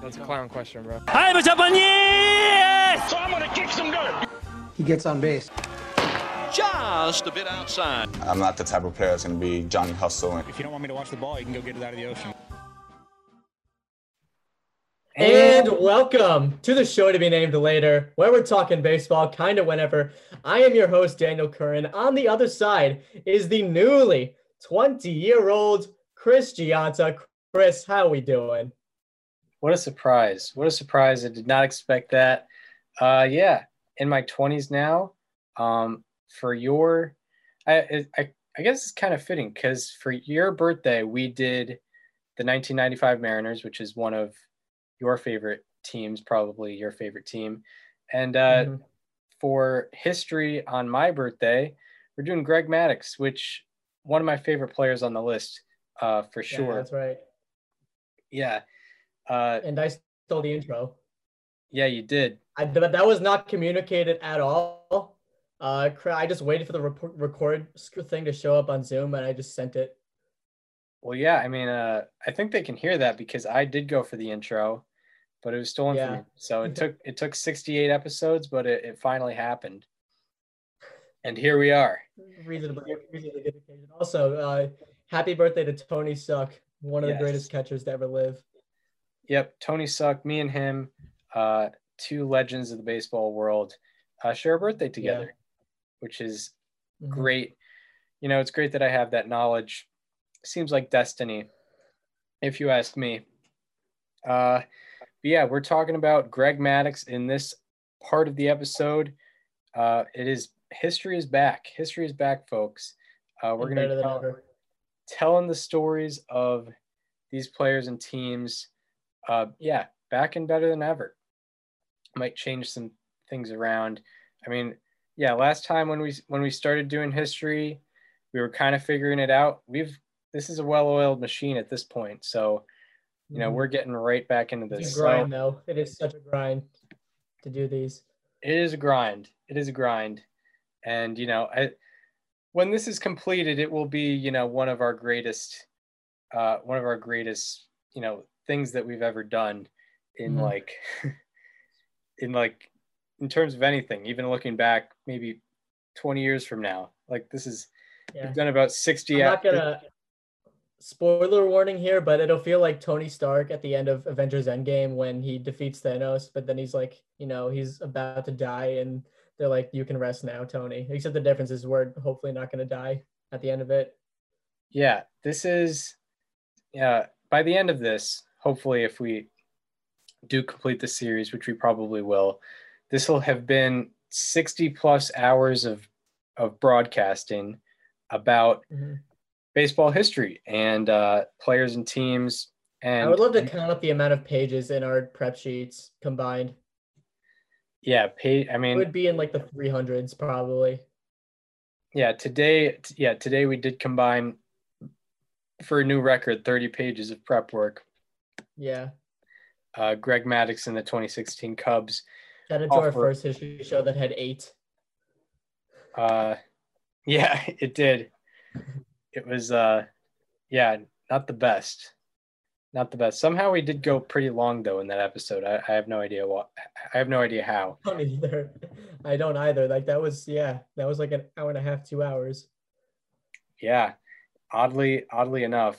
That's a clown question, bro. Hi, what's up on you? So I'm gonna kick some dirt. He gets on base. Just a bit outside. I'm not the type of player that's going to be Johnny Hustle. If you don't want me to watch the ball, you can go get it out of the ocean. And welcome to the show to be named later, where we're talking baseball kind of whenever. I am your host, Daniel Curran. On the other side is the newly 20 year old Chris Gianta. Chris, how are we doing? What a surprise. What a surprise. I did not expect that. Uh, yeah, in my 20s now. Um, for your, I, I, I guess it's kind of fitting because for your birthday, we did the 1995 Mariners, which is one of your favorite teams, probably your favorite team. And uh, Mhm. for history on my birthday, we're doing Greg Maddux, which one of my favorite players on the list, uh, for Yeah, sure. that's right. Yeah. Uh, And I stole the intro. yeah, you did. I, but that was not communicated at all. Uh, I just waited for the rep- record thing to show up on Zoom and I just sent it. Well, yeah, I mean, uh, I think they can hear that because I did go for the intro, but it was stolen from me. So it took it took 68 episodes, but it, it finally happened. And here we are. reasonably, reasonably good occasion. Also, uh, happy birthday to Tony Suck, one of Yes. the greatest catchers to ever live. Yep, Tony Suck, me and him, uh, two legends of the baseball world, uh, share a birthday together, which is Mhm. great. You know, it's great that I have that knowledge. Seems like destiny, if you ask me. Uh, but yeah, we're talking about Greg Maddux in this part of the episode. Uh, it is history is back. History is back, folks. Uh, we're gonna be tell- telling the stories of these players and teams. Uh, yeah, back and better than ever. Might change some things around. I mean, yeah, last time when we when we started doing history, we were kind of figuring it out. We've this is a well-oiled machine at this point, so you know Mhm. we're getting right back into It's this. a grind, So though. It is such a grind to do these. it is a grind. It is a grind, and you know, I when this is completed, it will be you know one of our greatest, uh, one of our greatest you know things that we've ever done in Mhm. like in like in terms of anything even looking back maybe 20 years from now like this is Yeah. we've done about 60 I'm 60 not gonna spoiler warning here, but it'll feel like Tony Stark at the end of Avengers Endgame when he defeats Thanos, but then he's like, you know, he's about to die and they're like, You can rest now, Tony. Except the difference is we're hopefully not gonna die at the end of it. yeah this is yeah by the end of this hopefully if we do complete the series which we probably will this will have been 60 plus hours of of broadcasting about Mhm. baseball history and uh players and teams and I would love to count up the amount of pages in our prep sheets combined. yeah pay i mean, It would be in like the 300s probably. yeah today yeah today we did combine for a new record 30 pages of prep work Yeah. uh greg maddux and the 2016 cubs Shout out to our first history show that had eight. uh yeah it did it was uh yeah not the best not the best somehow we did go pretty long though in that episode i, I have no idea what i have no idea how I don't either. I don't either. Like that was yeah, that was like an hour and a half, two hours. yeah oddly oddly enough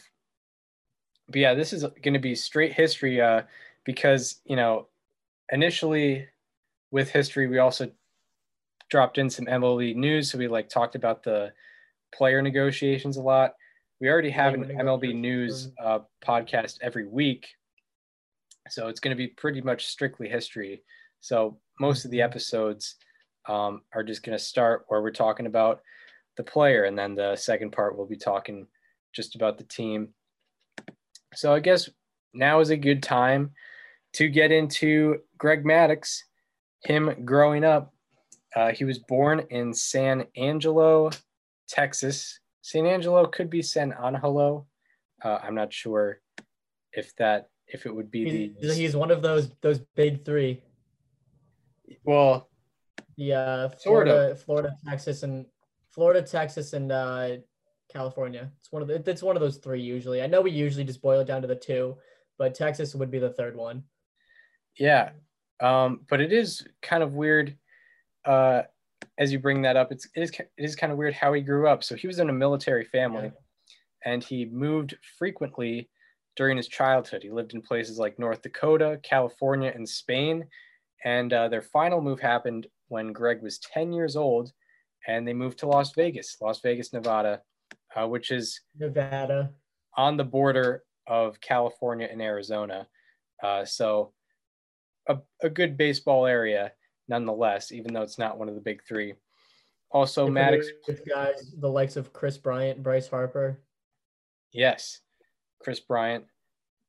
but yeah this is going to be straight history uh because you know initially with history we also dropped in some mlb news so we like talked about the player negotiations a lot. We already have an mlb news uh, podcast every week. So it's going to be pretty much strictly history. So most of the episodes um, are just going to start where we're talking about the player and then the second part we'll be talking just about the team so i guess now is a good time to get into greg maddux him growing up uh, he was born in san angelo texas san angelo could be san angelo uh, i'm not sure if that if it would be He's, the he's one of those those big three. well The uh, of. Florida, Florida, Texas, and Florida, Texas, and uh, California. It's one of the, it's one of those three usually. I know we usually just boil it down to the two, but Texas would be the third one. Yeah. Um, but it is kind of weird uh, as you bring that up. It's, it, is, it is kind of weird how he grew up. So he was in a military family and he moved frequently during his childhood. He lived in places like North Dakota, California, and Spain. And uh, their final move happened when Greg was 10 years old and they moved to Las Vegas, Las Vegas, Nevada, uh, which is Nevada. on the border of California and Arizona. Uh, so a, a good baseball area nonetheless, even though it's not one of the big three. Also, They Maddux, guys, the likes of Kris Bryant, Bryce Harper. yes, Kris Bryant,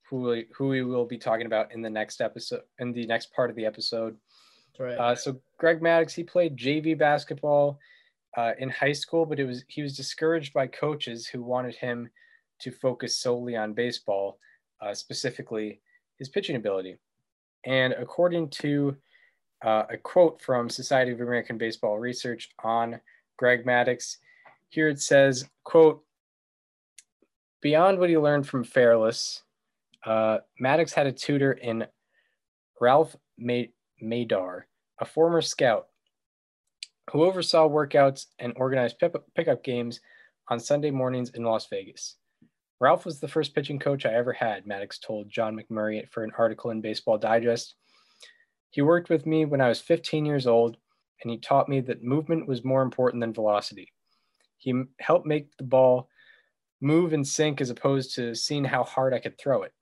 who we, who we will be talking about in the next episode, in the next part of the episode. That's right. Uh, so Greg Maddux, he played JV basketball uh, in high school, but it was he was discouraged by coaches who wanted him to focus solely on baseball, uh, specifically his pitching ability. And according to uh, a quote from Society of American Baseball Research on Greg Maddux, here it says, "quote Beyond what he learned from Fairless, uh, Maddux had a tutor in Ralph Medar, a former scout who oversaw workouts and organized pickup games on Sunday mornings in Las Vegas. Ralph was the first pitching coach I ever had, Maddux told John McMurray for an article in Baseball Digest. He worked with me when I was 15 years old, and he taught me that movement was more important than velocity. He helped make the ball move and sink as opposed to seeing how hard I could throw it.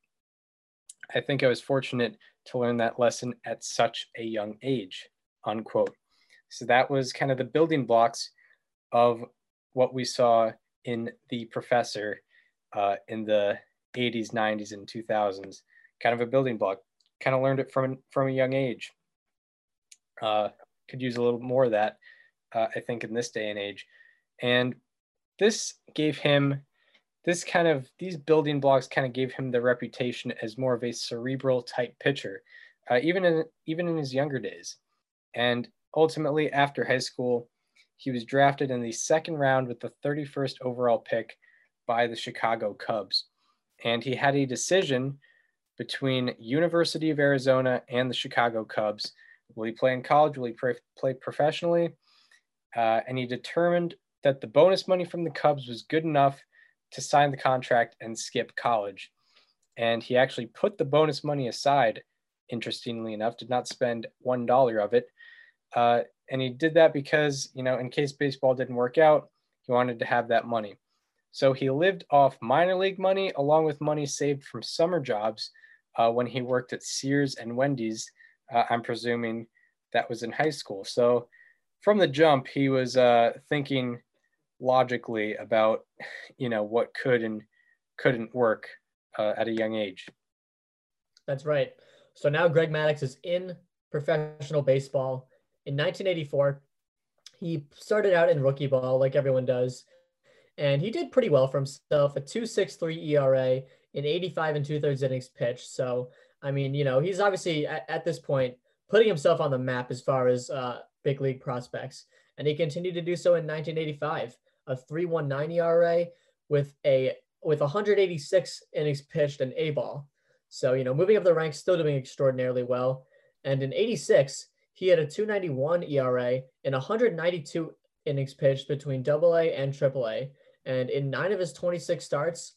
I think I was fortunate to learn that lesson at such a young age, unquote. So that was kind of the building blocks of what we saw in The Professor uh, in the 80s, 90s, and 2000s. Kind of a building block. Kind of learned it from from a young age. Uh, could use a little more of that, uh, I think, in this day and age. And this gave him this kind of these building blocks kind of gave him the reputation as more of a cerebral type pitcher, uh, even in even in his younger days. And ultimately, after high school, he was drafted in the second round with the 31st overall pick by the Chicago Cubs, and he had a decision between University of Arizona and the Chicago Cubs. Will he play in college? Will he play, play professionally? Uh, and he determined that the bonus money from the Cubs was good enough to sign the contract and skip college. And he actually put the bonus money aside, interestingly enough, did not spend $1 of it. Uh, and he did that because, you know, in case baseball didn't work out, he wanted to have that money. So he lived off minor league money along with money saved from summer jobs uh, when he worked at Sears and Wendy's. Uh, I'm presuming that was in high school. So from the jump, he was uh, thinking logically about you know what could and couldn't work uh, at a young age That's right. So now Greg Maddux is in professional baseball. In 1984, he started out in rookie ball like everyone does, and he did pretty well for himself. A 2.63 ERA in 85 and two thirds innings pitched. So I mean, you know, he's obviously at, at this point putting himself on the map as far as uh, big league prospects, and he continued to do so in 1985. A 3.19 ERA with a with 186 innings pitched and A ball. So, you know, moving up the ranks, still doing extraordinarily well. And in 86, he had a 291 ERA and 192 innings pitched between AA and AAA. And in nine of his 26 starts,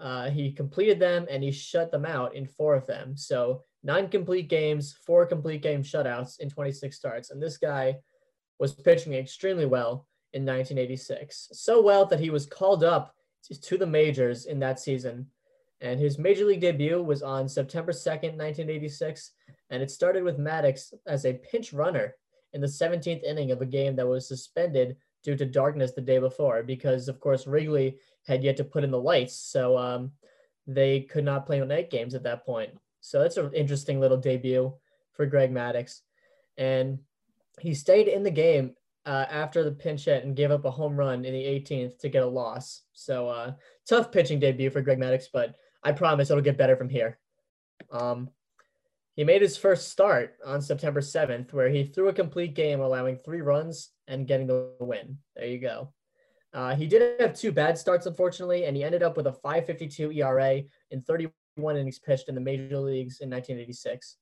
uh, he completed them and he shut them out in four of them. So nine complete games, four complete game shutouts in 26 starts. And this guy was pitching extremely well in 1986. So well that he was called up to the majors in that season. And his major league debut was on September 2nd, 1986. And it started with Maddux as a pinch runner in the 17th inning of a game that was suspended due to darkness the day before, because of course Wrigley had yet to put in the lights. So um, they could not play night games at that point. So that's an interesting little debut for Greg Maddux. And he stayed in the game uh, after the pinch hit and gave up a home run in the 18th to get a loss. So uh, tough pitching debut for Greg Maddux, but I promise it'll get better from here. Um, he made his first start on September 7th, where he threw a complete game, allowing three runs and getting the win. There you go. Uh, he did have two bad starts, unfortunately, and he ended up with a 5.52 ERA in 31 innings pitched in the major leagues in 1986.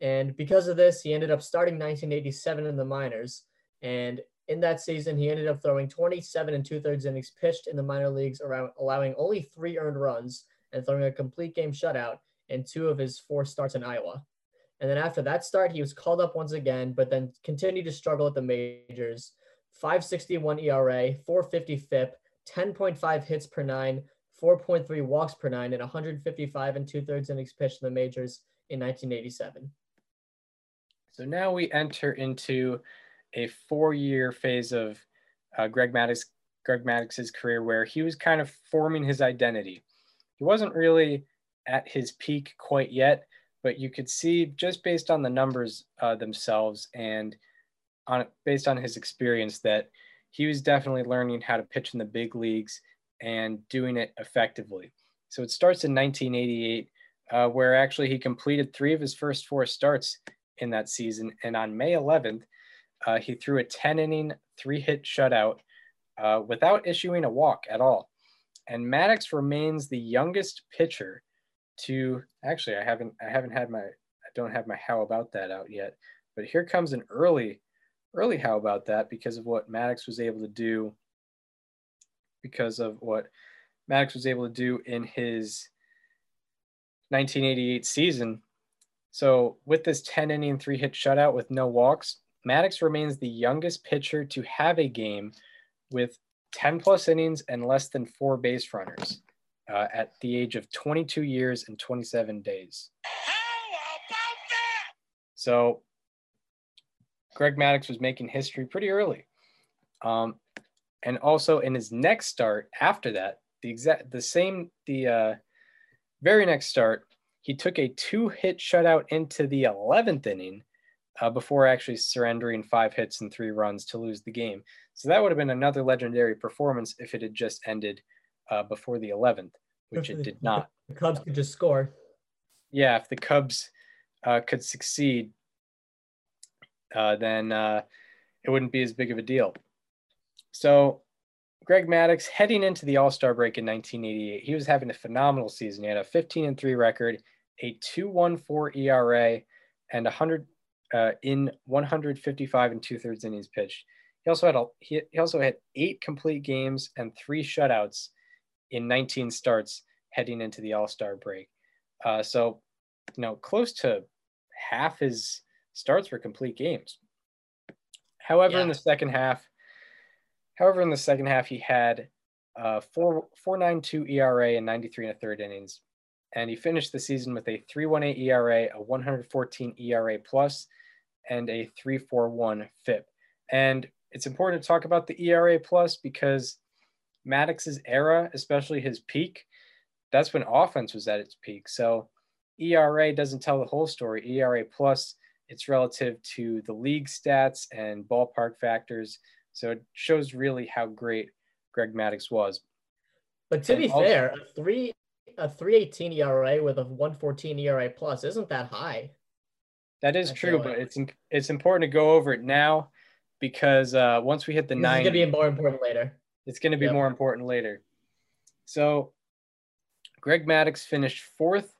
And because of this, he ended up starting 1987 in the minors. And in that season, he ended up throwing 27 and two thirds innings pitched in the minor leagues, around, allowing only three earned runs and throwing a complete game shutout in two of his four starts in Iowa. And then after that start, he was called up once again, but then continued to struggle at the majors. 561 ERA, 450 FIP, 10.5 hits per nine, 4.3 walks per nine, and 155 and two thirds innings pitched in the majors in 1987. So now we enter into a four-year phase of uh, Greg Maddux, Greg Maddux's career where he was kind of forming his identity. He wasn't really at his peak quite yet, but you could see just based on the numbers uh, themselves and on based on his experience that he was definitely learning how to pitch in the big leagues and doing it effectively. So it starts in 1988, uh, where actually he completed three of his first four starts in that season. And on May 11th, uh, he threw a 10 inning, three hit shutout uh, without issuing a walk at all. And Maddux remains the youngest pitcher to actually I haven't I haven't had my I don't have my how about that out yet. But here comes an early early how about that because of what Maddux was able to do because of what Maddux was able to do in his 1988 season. So with this 10 inning three hit shutout with no walks, Maddux remains the youngest pitcher to have a game with 10 plus innings and less than four base runners uh, at the age of 22 years and 27 days. So Greg Maddux was making history pretty early. Um, and also in his next start after that, the exact the same the uh, very next start, he took a two hit shutout into the 11th inning uh, before actually surrendering five hits and three runs to lose the game. So that would have been another legendary performance if it had just ended uh, before the 11th, which it did not. The Cubs could just score. Yeah, if the Cubs uh, could succeed, uh, then uh, it wouldn't be as big of a deal. So, Greg Maddux heading into the All Star break in 1988, he was having a phenomenal season. He had a 15 and 3 record, a 2.14 ERA, and 100 uh, in 155 and two thirds innings pitched. He also had a, he, he also had eight complete games and three shutouts in 19 starts heading into the All Star break. Uh, so, you know, close to half his starts were complete games. However, yeah. in the second half, however, in the second half, he had uh, four four nine two ERA and 93 and a third innings, and he finished the season with a 3.18 ERA, a 114 ERA plus, and a 3.41 FIP. And it's important to talk about the ERA plus because Maddux's era, especially his peak, that's when offense was at its peak. So ERA doesn't tell the whole story. ERA plus, it's relative to the league stats and ballpark factors. So it shows really how great Greg Maddux was. But to and be also, fair, a three a 318 ERA with a 114 ERA plus isn't that high. That is I true, but it's it's important to go over it now because uh, once we hit the nine, it's gonna be more important later. It's gonna be yep. more important later. So, Greg Maddux finished fourth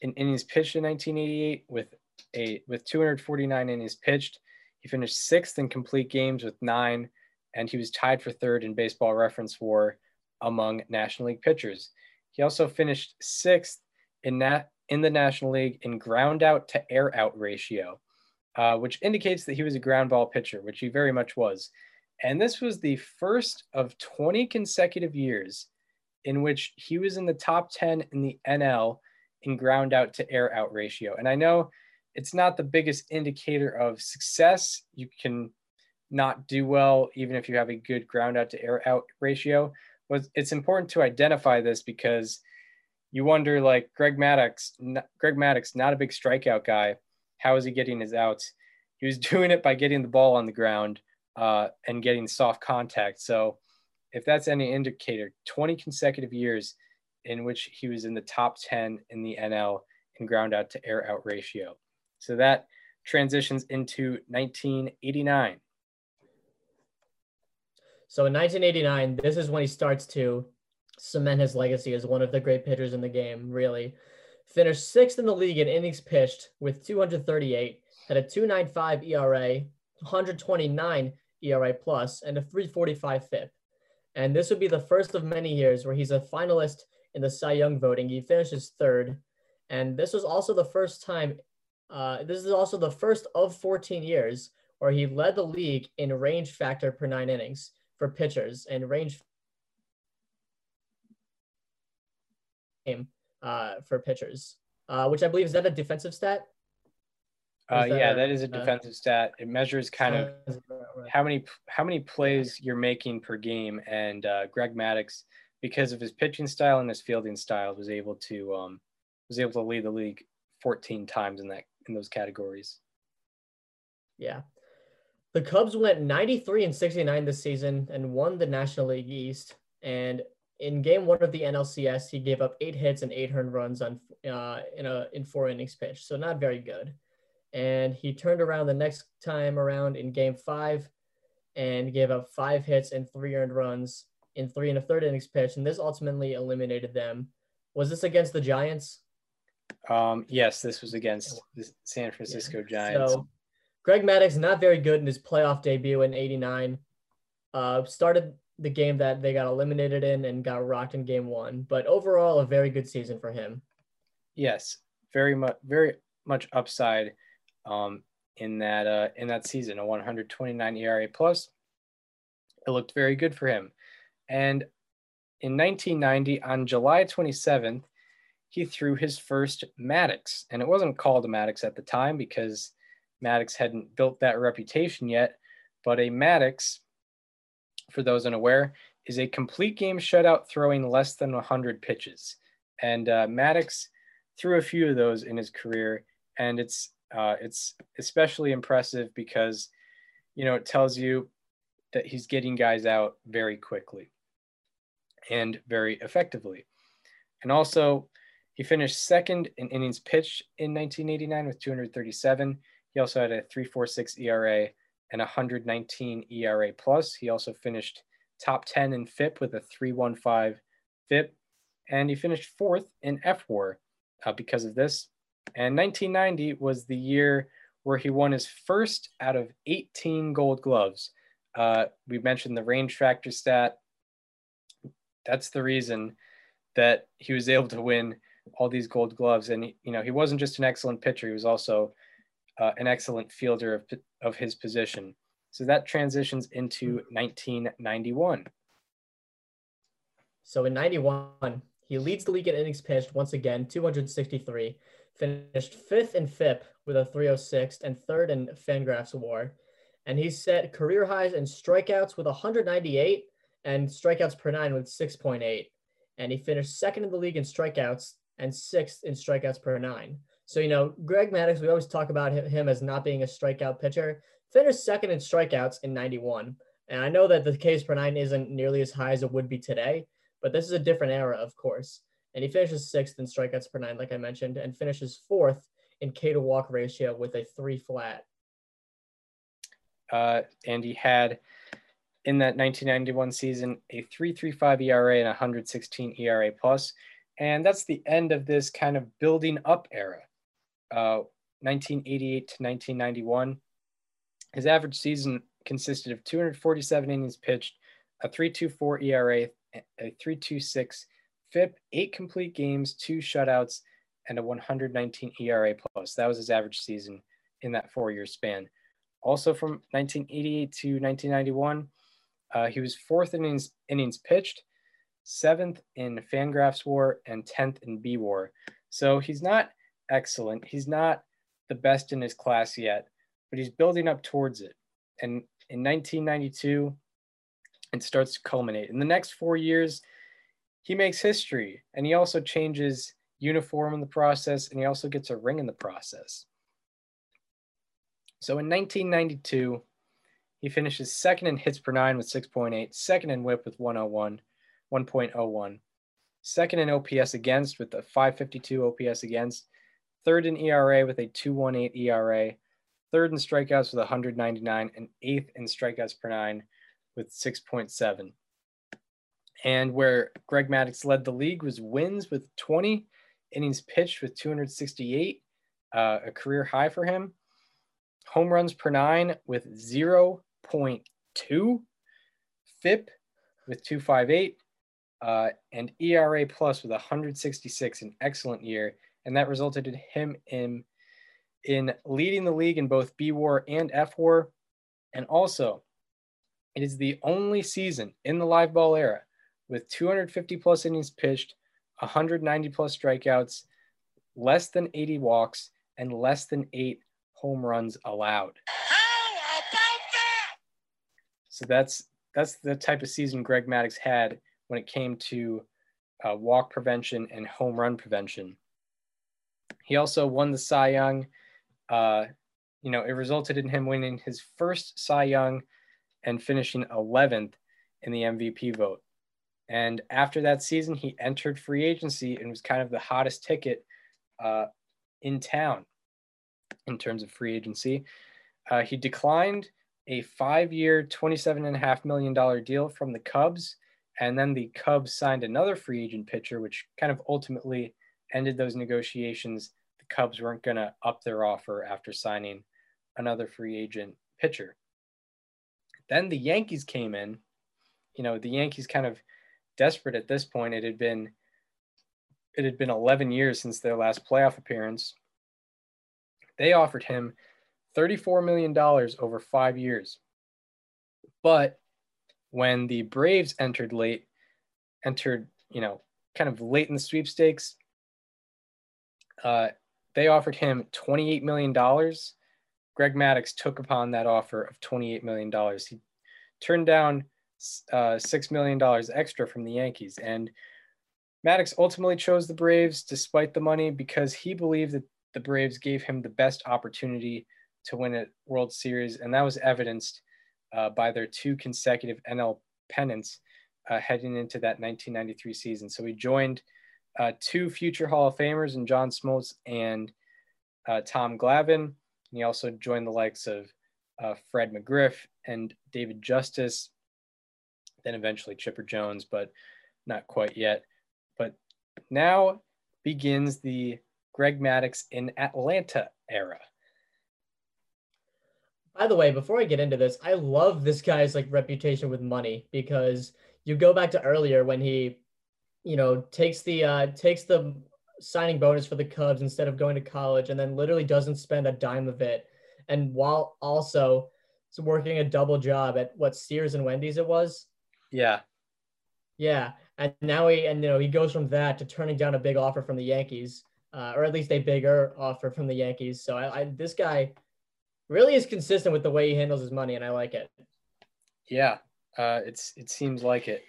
in innings pitched in 1988 with a with 249 innings pitched. He finished sixth in complete games with nine, and he was tied for third in Baseball Reference WAR among National League pitchers. He also finished sixth in that in the National League in ground out to air out ratio, uh, which indicates that he was a ground ball pitcher, which he very much was. And this was the first of 20 consecutive years in which he was in the top 10 in the NL in ground out to air out ratio. And I know it's not the biggest indicator of success. You can not do well even if you have a good ground out to air out ratio. But it's important to identify this because you wonder like Greg Maddux, Greg Maddux, not a big strikeout guy. How is he getting his outs? He was doing it by getting the ball on the ground uh, and getting soft contact. So if that's any indicator, 20 consecutive years in which he was in the top 10 in the NL in ground out to air out ratio. So that transitions into 1989. So in 1989, this is when he starts to cement his legacy as one of the great pitchers in the game, really. finished sixth in the league in innings pitched with 238, had a 295 ERA, 129 ERA plus, and a 345 FIP. And this would be the first of many years where he's a finalist in the Cy Young voting. He finishes third. And this was also the first time, uh, this is also the first of 14 years where he led the league in range factor per nine innings for pitchers and range game uh, for pitchers, uh, which I believe is that a defensive stat? Uh, that yeah, a- that is a uh, defensive stat. It measures kind of how many how many plays you're making per game, and uh, Greg Maddux, because of his pitching style and his fielding style, was able to um, was able to lead the league 14 times in that in those categories. Yeah. The Cubs went 93 and 69 this season and won the National League East. And in game one of the NLCS, he gave up eight hits and eight earned runs on uh, in a in four innings pitched, so not very good. And he turned around the next time around in game five, and gave up five hits and three earned runs in three and a third innings pitched, and this ultimately eliminated them. Was this against the Giants? Um, yes, this was against the San Francisco Giants. So Greg Maddux not very good in his playoff debut in '89. Uh, started the game that they got eliminated in and got rocked in game one, but overall a very good season for him. yes, very much very much upside um, in that uh, in that season. A 129 ERA plus. It looked very good for him, and in 1990, on July 27th, he threw his first Maddux, and it wasn't called a Maddux at the time because Maddux hadn't built that reputation yet. But a Maddux, for those unaware, is a complete game shutout throwing less than 100 pitches, and uh, Maddux threw a few of those in his career, and it's uh, it's especially impressive because you know it tells you that he's getting guys out very quickly and very effectively, and also he finished second in innings pitched in 1989 with 237. He also had a 3.46 ERA and 119 ERA plus. He also finished top 10 in FIP with a 3.15 FIP, and he finished fourth in FWAR uh, because of this. And 1990 was the year where he won his first out of 18 gold gloves. Uh, we mentioned the range factor stat. That's the reason that he was able to win all these gold gloves. And, you know, he wasn't just an excellent pitcher, he was also uh, an excellent fielder of, of his position. So that transitions into 1991. So in 91, he leads the league in innings pitched once again, 263, finished fifth in FIP with a 306 and third in Fangraphs WAR. And he set career highs in strikeouts with 198 and strikeouts per nine with 6.8. And he finished second in the league in strikeouts and sixth in strikeouts per nine. So, you know, Greg Maddux, we always talk about him as not being a strikeout pitcher, finished second in strikeouts in 91. And I know that the Ks per nine isn't nearly as high as it would be today, but this is a different era, of course. And he finishes sixth in strikeouts per nine, like I mentioned, and finishes fourth in K to walk ratio with a three flat. Uh, and he had in that 1991 season a 3.35 ERA and 116 ERA plus, and that's the end of this kind of building up era. Uh, 1988 to 1991, his average season consisted of 247 innings pitched, a 3.24 ERA, a 3.26 FIP, eight complete games, two shutouts, and a 119 ERA plus. That was his average season in that four-year span. Also from 1988 to 1991, uh, he was fourth in innings, innings pitched, seventh in Fangraphs WAR, and 10th in B WAR. So he's not excellent. He's not the best in his class yet, but he's building up towards it. And in 1992, it starts to culminate. In the next four years, he makes history and he also changes uniform in the process and he also gets a ring in the process. So in 1992, he finishes second in hits per nine with 6.8, second in whip with 101, 1.01, second in OPS against with a 552 OPS against, third in ERA with a 218 ERA, third in strikeouts with 199, and eighth in strikeouts per nine with 6.7. And where Greg Maddux led the league was wins with 20. innings pitched with 268, uh, a career high for him. Home runs per nine with 0.2, FIP with 258, uh, and ERA plus with 166, an excellent year. And that resulted in him in, in leading the league in both B War and F War. And also, it is the only season in the live ball era with 250 plus innings pitched, 190 plus strikeouts, less than 80 walks, and less than eight home runs allowed. How about that? So that's that's the type of season Greg Maddux had when it came to uh, walk prevention and home run prevention. He also won the Cy Young. Uh, you know, it resulted in him winning his first Cy Young and finishing 11th in the MVP vote. And after that season, he entered free agency and was kind of the hottest ticket uh, in town in terms of free agency. Uh, he declined a five year, $27.5 million deal from the Cubs. And then the Cubs signed another free agent pitcher, which kind of ultimately ended those negotiations. Cubs weren't going to up their offer after signing another free agent pitcher. Then the Yankees came in. You know, the Yankees kind of desperate at this point. It had been it had been 11 years since their last playoff appearance. They offered him $34 million over five years. But when the Braves entered late, entered, you know, kind of late in the sweepstakes, uh, they offered him $28 million. Greg Maddux took upon that offer of $28 million. He turned down uh, $6 million extra from the Yankees. And Maddux ultimately chose the Braves despite the money because he believed that the Braves gave him the best opportunity to win a World Series. And that was evidenced uh, by their two consecutive NL pennants uh, heading into that 1993 season. So he joined uh, two future Hall of Famers in John Smoltz and uh, Tom Glavine. And he also joined the likes of uh, Fred McGriff and David Justice, then eventually Chipper Jones, but not quite yet. But now begins the Greg Maddux in Atlanta era. By the way, before I get into this, I love this guy's like reputation with money because you go back to earlier when he, you know, takes the uh takes the signing bonus for the Cubs instead of going to college and then literally doesn't spend a dime of it. And while also working a double job at what Sears and Wendy's it was. Yeah. Yeah. And now he and you know he goes from that to turning down a big offer from the Yankees, uh, or at least a bigger offer from the Yankees. So I, I this guy really is consistent with the way he handles his money, and I like it. Yeah, uh, it's it seems like it.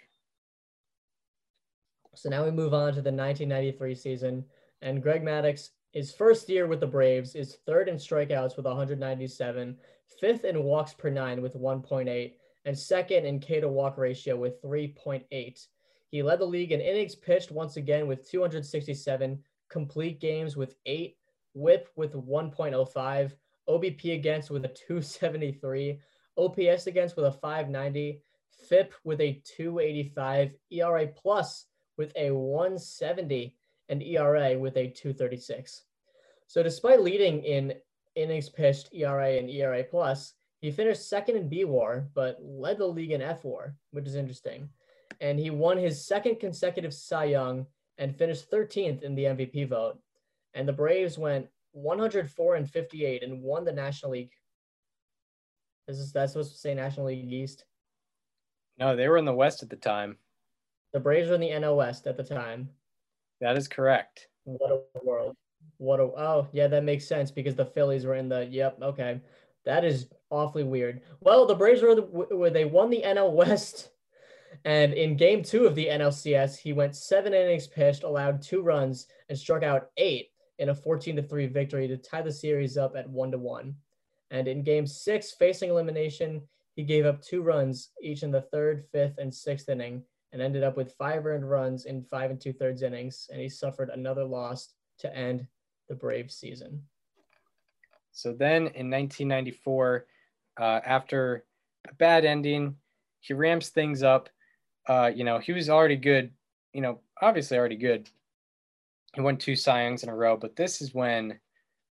So now we move on to the 1993 season, and Greg Maddux, his first year with the Braves, is third in strikeouts with 197, fifth in walks per nine with 1.8, and second in K to walk ratio with 3.8. He led the league in innings pitched once again with 267, complete games with eight, whip with 1.05, OBP against with a 273, OPS against with a 590, FIP with a 285, ERA plus with a 170, and ERA with a 236. So despite leading in innings pitched, ERA, and ERA plus, he finished second in B WAR, but led the league in F WAR, which is interesting. And he won his second consecutive Cy Young and finished 13th in the MVP vote. And the Braves went 104 and 58 and won the National League. Is that supposed to say National League East? No, they were in the West at the time. The Braves were in the NL West at the time. That is correct. What a world. What a oh yeah, that makes sense because the Phillies were in the yep, okay. That is awfully weird. Well, the Braves were the, where they won the NL West. And in game two of the NLCS, he went seven innings pitched, allowed two runs, and struck out eight in a 14 to 3 victory to tie the series up at 1 to 1. And in game six, facing elimination, he gave up two runs each in the third, fifth, and sixth inning and ended up with five earned runs in five and two thirds innings. And he suffered another loss to end the Braves season. So then in 1994, uh, after a bad ending, he ramps things up. Uh, you know, he was already good, you know, obviously already good He won two Cy Youngs in a row, but this is when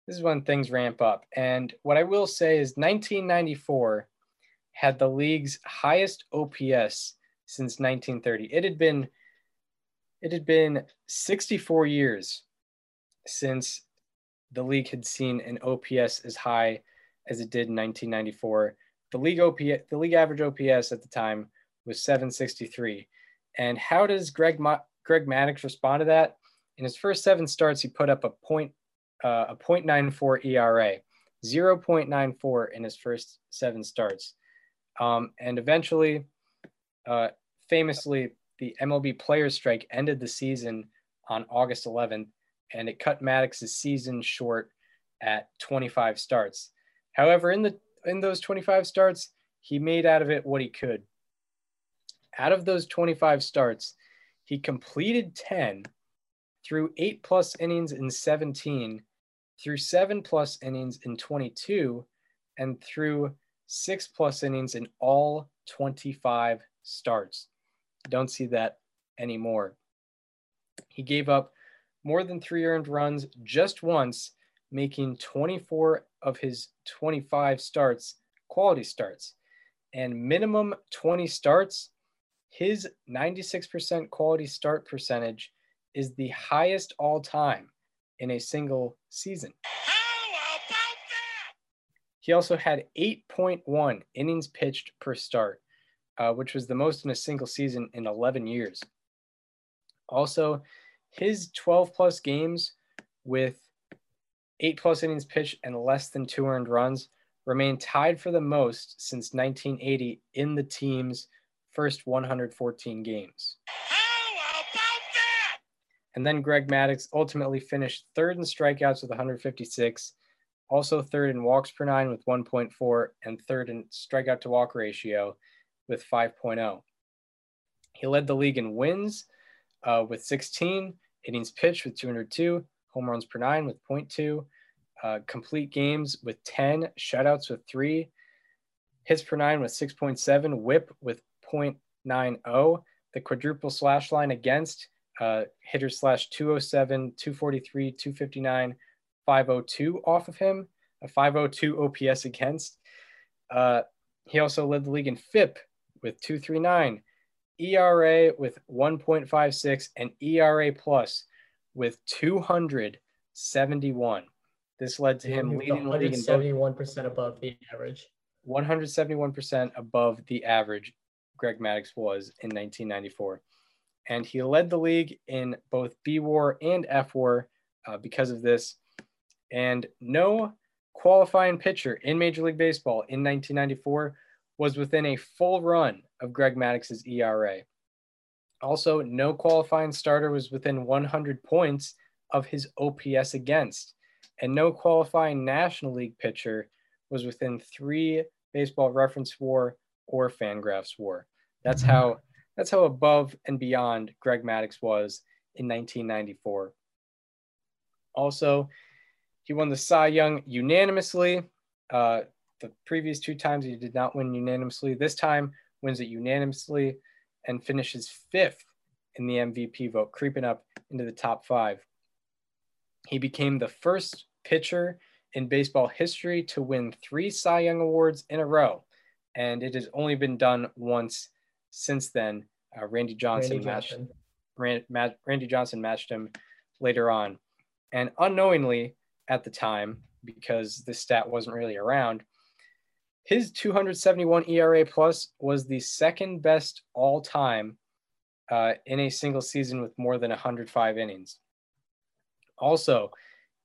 this is when things ramp up. And what I will say is 1994 had the league's highest OPS since 1930. It had been it had been 64 years since the league had seen an OPS as high as it did in 1994. The league OPS, the league average OPS at the time was 763. And how does Greg Ma- Greg Maddux respond to that? In his first seven starts, he put up a point uh, a 0.94 ERA, 0.94 in his first seven starts, um, and eventually, uh, famously, the MLB players strike ended the season on August 11th, and it cut Maddux's season short at 25 starts. However, in the in those 25 starts, he made out of it what he could. Out of those 25 starts, he completed 10 through eight plus innings in 17, through seven plus innings in 22, and through six plus innings in all 25 starts. Don't see that anymore. He gave up more than three earned runs just once, making 24 of his 25 starts quality starts. And minimum 20 starts, his 96% quality start percentage is the highest all time in a single season. How about that? He also had 8.1 innings pitched per start, uh, which was the most in a single season in 11 years. Also, his 12 plus games with eight plus innings pitched and less than two earned runs remain tied for the most since 1980 in the team's first 114 games. How about that? And then Greg Maddux ultimately finished third in strikeouts with 156, also third in walks per nine with 1.4, and third in strikeout to walk ratio with 5.0. He led the league in wins uh, with 16, innings pitched with 202, home runs per nine with 0.2, uh, complete games with 10, shutouts with three, hits per nine with 6.7, whip with 0.90, the quadruple slash line against uh, slash 207, 243, 259, 502 off of him, a 502 OPS against. Uh, he also led the league in FIP with 239, ERA with 1.56, and ERA plus with 271. This led to him leading the league in both 171% above the average. 171% above the average Greg Maddux was in 1994. And he led the league in both B War and F War uh, because of this. And no qualifying pitcher in Major League Baseball in 1994 was within a full run of Greg Maddux's ERA. Also, no qualifying starter was within 100 points of his OPS against, and no qualifying National League pitcher was within three baseball reference war or fangraphs war. That's how that's how above and beyond Greg Maddux was in 1994. Also, he won the Cy Young unanimously. Uh, the previous two times he did not win unanimously. This time wins it unanimously and finishes fifth in the MVP vote, creeping up into the top five. He became the first pitcher in baseball history to win three Cy Young Awards in a row, and it has only been done once since then. Uh, Randy Johnson Randy matched Johnson. Rand, Matt, Randy Johnson matched him later on, and unknowingly at the time, because this stat wasn't really around, his 271 ERA plus was the second best all time uh, in a single season with more than 105 innings. Also,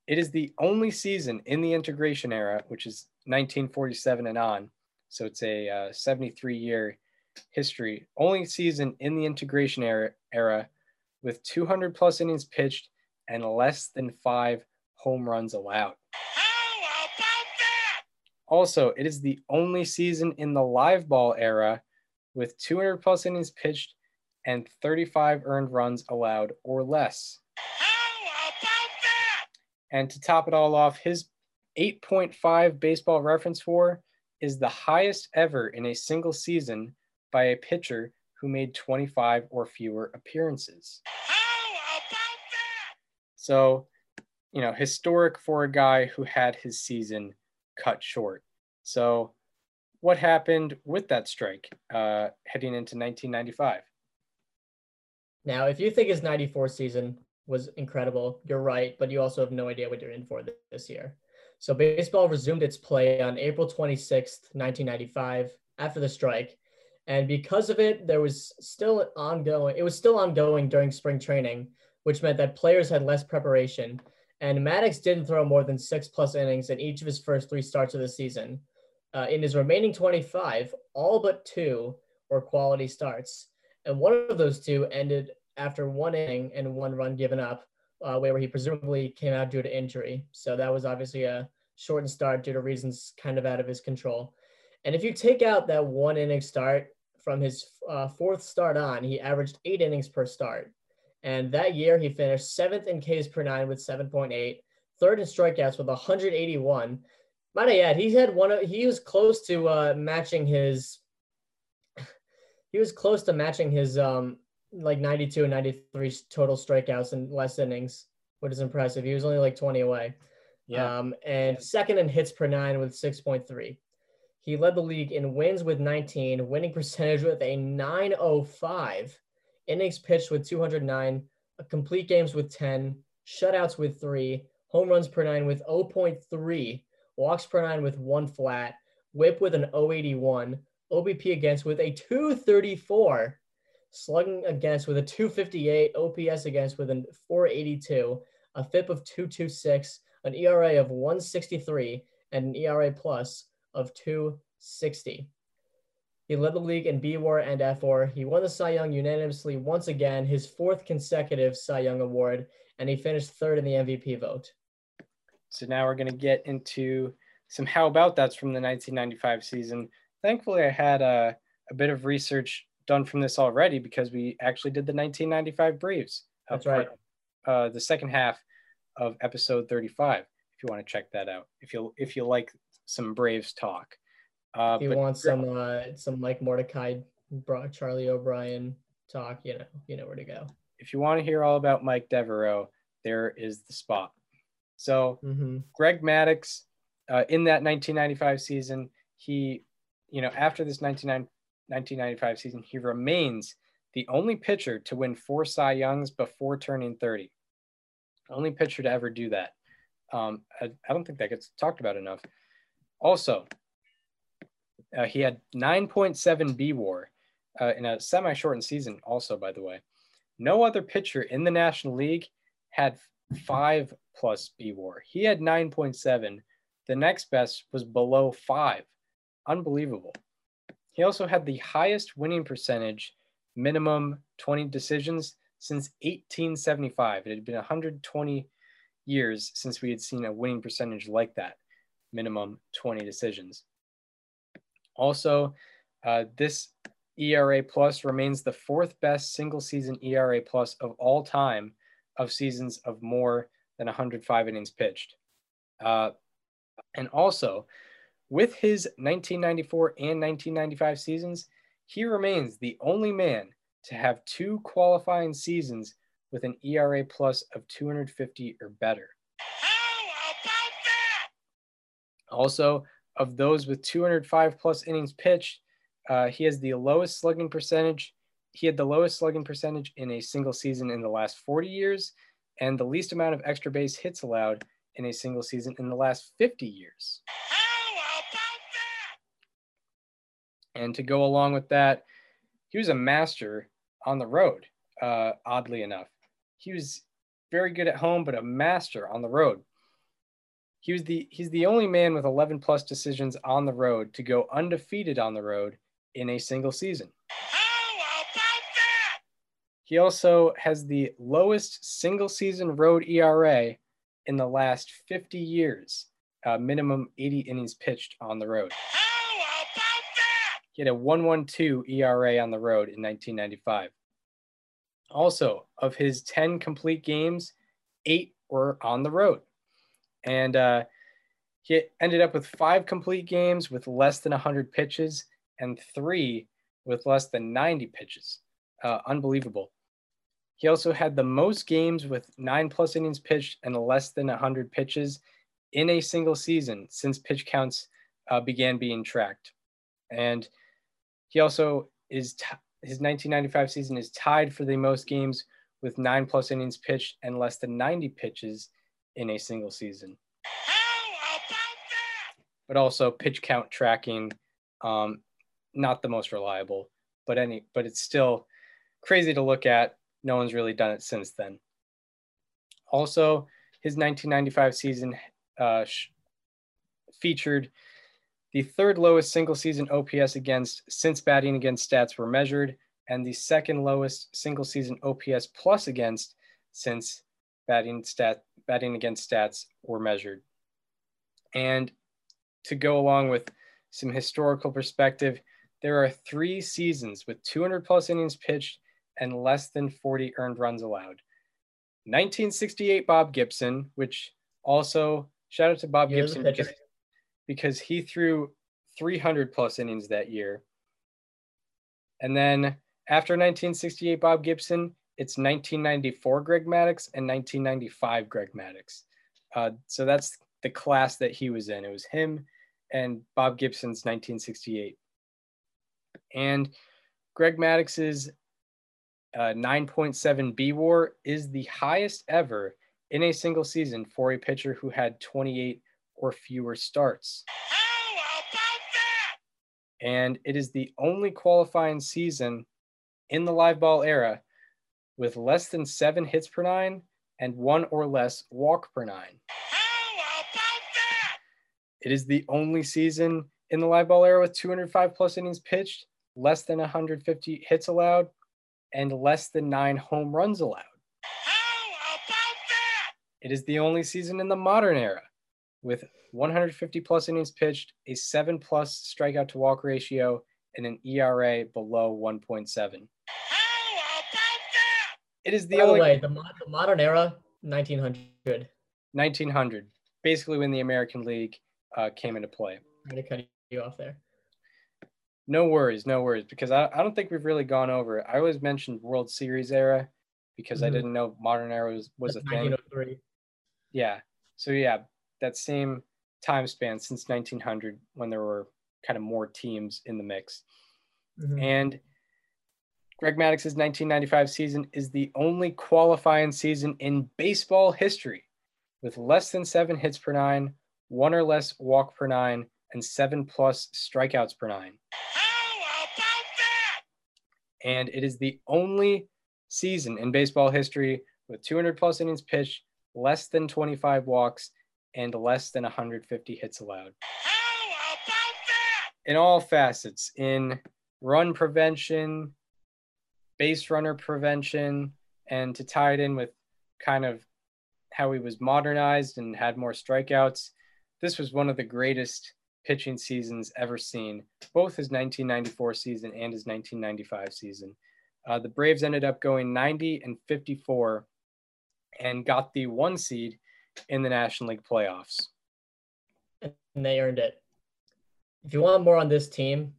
it is the only season in the integration era, which is 1947 and on. So it's a uh, 73 year history, only season in the integration era, era with 200 plus innings pitched and less than five home runs allowed. How about that? Also, it is the only season in the live ball era with 200 plus innings pitched and 35 earned runs allowed or less. How about that? And to top it all off, his 8.5 baseball reference war is the highest ever in a single season by a pitcher who made 25 or fewer appearances. How about that? So, you know, historic for a guy who had his season cut short. So, what happened with that strike uh, heading into 1995? Now, if you think his 94 season was incredible, you're right, but you also have no idea what you're in for this year. So, baseball resumed its play on April 26th, 1995, after the strike. And because of it, there was still ongoing, it was still ongoing during spring training, which meant that players had less preparation. And Maddux didn't throw more than six plus innings in each of his first three starts of the season. Uh, in his remaining 25, all but two were quality starts. And one of those two ended after one inning and one run given up, uh, where he presumably came out due to injury. So that was obviously a shortened start due to reasons kind of out of his control. And if you take out that one inning start from his uh, fourth start on, he averaged eight innings per start. And that year, he finished seventh in Ks per nine with 7.8, third in strikeouts with 181. Might I add, he had one of, he was close to uh, matching his, he was close to matching his um like 92 and 93 total strikeouts in less innings, which is impressive. He was only like 20 away. Yeah. Um, and second in hits per nine with 6.3. He led the league in wins with 19, winning percentage with a 905, innings pitched with 209, complete games with 10, shutouts with three, home runs per nine with 0.3, walks per nine with one flat, whip with an 081, OBP against with a 234, slugging against with a 258, OPS against with a 482, a FIP of 226, an ERA of 163, and an ERA plus of 260. He led the league in B WAR and F WAR. He won the Cy Young unanimously once again, his fourth consecutive Cy Young award, and he finished third in the MVP vote. So now we're going to get into some how about that's from the 1995 season. Thankfully, I had a, a bit of research done from this already because we actually did the 1995 Braves. That's right. Uh, the second half of episode 35. If you want to check that out, if you if you like some Braves talk. Uh, If you but want some uh, some Mike Mordecai, Charlie O'Brien talk, you know, you know where to go. if you want to hear all about Mike Devereaux, there is the spot. So hmm Greg Maddux, uh, in that 1995 season, he, you know, after this 19, 1995 season, he remains the only pitcher to win four Cy Youngs before turning 30. Only pitcher to ever do that. Um, I, I don't think that gets talked about enough. Also, uh, he had 9.7 B WAR uh, in a semi shortened season, also, by the way. No other pitcher in the National League had five plus B WAR. He had 9.7. The next best was below five. Unbelievable. He also had the highest winning percentage, minimum 20 decisions since 1875. It had been 120 years since we had seen a winning percentage like that, minimum 20 decisions. Also, uh, this ERA plus remains the fourth best single season ERA plus of all time of seasons of more than 105 innings pitched. Uh, and also, with his 1994 and 1995 seasons, he remains the only man to have two qualifying seasons with an ERA plus of 250 or better. How about that? Also, of those with 205 plus innings pitched, uh, he has the lowest slugging percentage. He had the lowest slugging percentage in a single season in the last 40 years, and the least amount of extra base hits allowed in a single season in the last 50 years. How about that? And to go along with that, he was a master on the road, uh, oddly enough. He was very good at home, but a master on the road. He was the he's the only man with 11 plus decisions on the road to go undefeated on the road in a single season. How about that? He also has the lowest single season road ERA in the last 50 years, uh, minimum 80 innings pitched on the road. How about that? He had a 112 ERA on the road in 1995. Also, of his 10 complete games, eight were on the road. And uh, he ended up with five complete games with less than 100 pitches and three with less than 90 pitches. Uh, unbelievable. He also had the most games with nine plus innings pitched and less than 100 pitches in a single season since pitch counts uh, began being tracked. And he also is t- his 1995 season is tied for the most games with nine plus innings pitched and less than 90 pitches in a single season. How about that? But also pitch count tracking, um, not the most reliable, but any but it's still crazy to look at. No one's really done it since then. Also, his 1995 season uh, sh- featured the third lowest single season OPS against since batting against stats were measured, and the second lowest single season OPS plus against since batting stat batting against stats were measured. And to go along with some historical perspective, there are three seasons with 200 plus innings pitched and less than 40 earned runs allowed. 1968 Bob Gibson, which also shout out to Bob Gibson because, because he threw 300 plus innings that year. And then after 1968 Bob Gibson, it's 1994 Greg Maddux and 1995 Greg Maddux. Uh, so that's the class that he was in. It was him and Bob Gibson's 1968. And Greg Maddux's uh, 9.7 B WAR is the highest ever in a single season for a pitcher who had 28 or fewer starts. How about that? And it is the only qualifying season in the live ball era with less than seven hits per nine and one or less walk per nine. How about that? It is the only season in the live ball era with 205 plus innings pitched, less than 150 hits allowed, and less than nine home runs allowed. How about that? It is the only season in the modern era with 150 plus innings pitched, a seven plus strikeout to walk ratio, and an ERA below 1.7. How? It is the By the only way, the, mo- the modern era, 1900. 1900, basically when the American League uh, came into play. I'm going to cut you off there. No worries, no worries, because I, I don't think we've really gone over it. I always mentioned World Series era because I Mhm. didn't know modern era was, was a thing. 1903. Yeah. So yeah, that same time span since 1900 when there were kind of more teams in the mix. Mhm. And Greg Maddux's 1995 season is the only qualifying season in baseball history with less than seven hits per nine, one or less walk per nine, and seven plus strikeouts per nine. How about that? And it is the only season in baseball history with 200 plus innings pitched, less than 25 walks, and less than 150 hits allowed. How about that? in all facets in run prevention, base runner prevention, and to tie it in with kind of how he was modernized and had more strikeouts. This was one of the greatest pitching seasons ever seen, both his 1994 season and his 1995 season. Uh, the Braves ended up going 90 and 54 and got the one seed in the National League playoffs. and they earned it. If you want more on this team,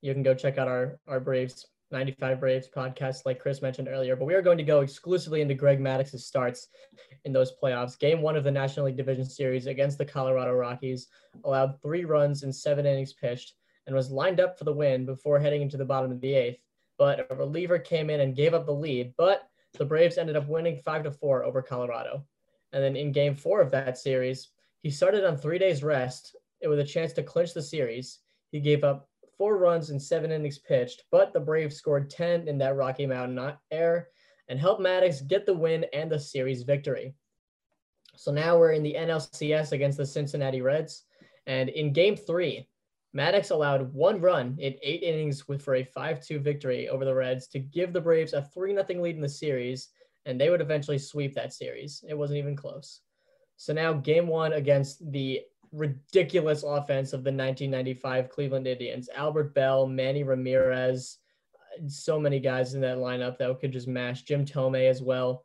you can go check out our our Braves 95 Braves podcast, like Chris mentioned earlier. But we are going to go exclusively into Greg Maddux's starts in those playoffs. Game one of the National League Division Series against the Colorado Rockies allowed three runs in seven innings pitched and was lined up for the win before heading into the bottom of the eighth. But a reliever came in and gave up the lead. But the Braves ended up winning five to four over Colorado. And then in game four of that series, he started on three days rest with a chance to clinch the series. He gave up four runs in seven innings pitched, but the Braves scored 10 in that Rocky Mountain air and helped Maddux get the win and the series victory. So now we're in the NLCS against the Cincinnati Reds. And in game three, Maddux allowed one run in eight innings with for a 5-2 victory over the Reds to give the Braves a 3-0 lead in the series, and they would eventually sweep that series. It wasn't even close. So now game one against the ridiculous offense of the 1995 Cleveland Indians. Albert Belle, Manny Ramirez, uh, so many guys in that lineup that could just mash. Jim Thome as well.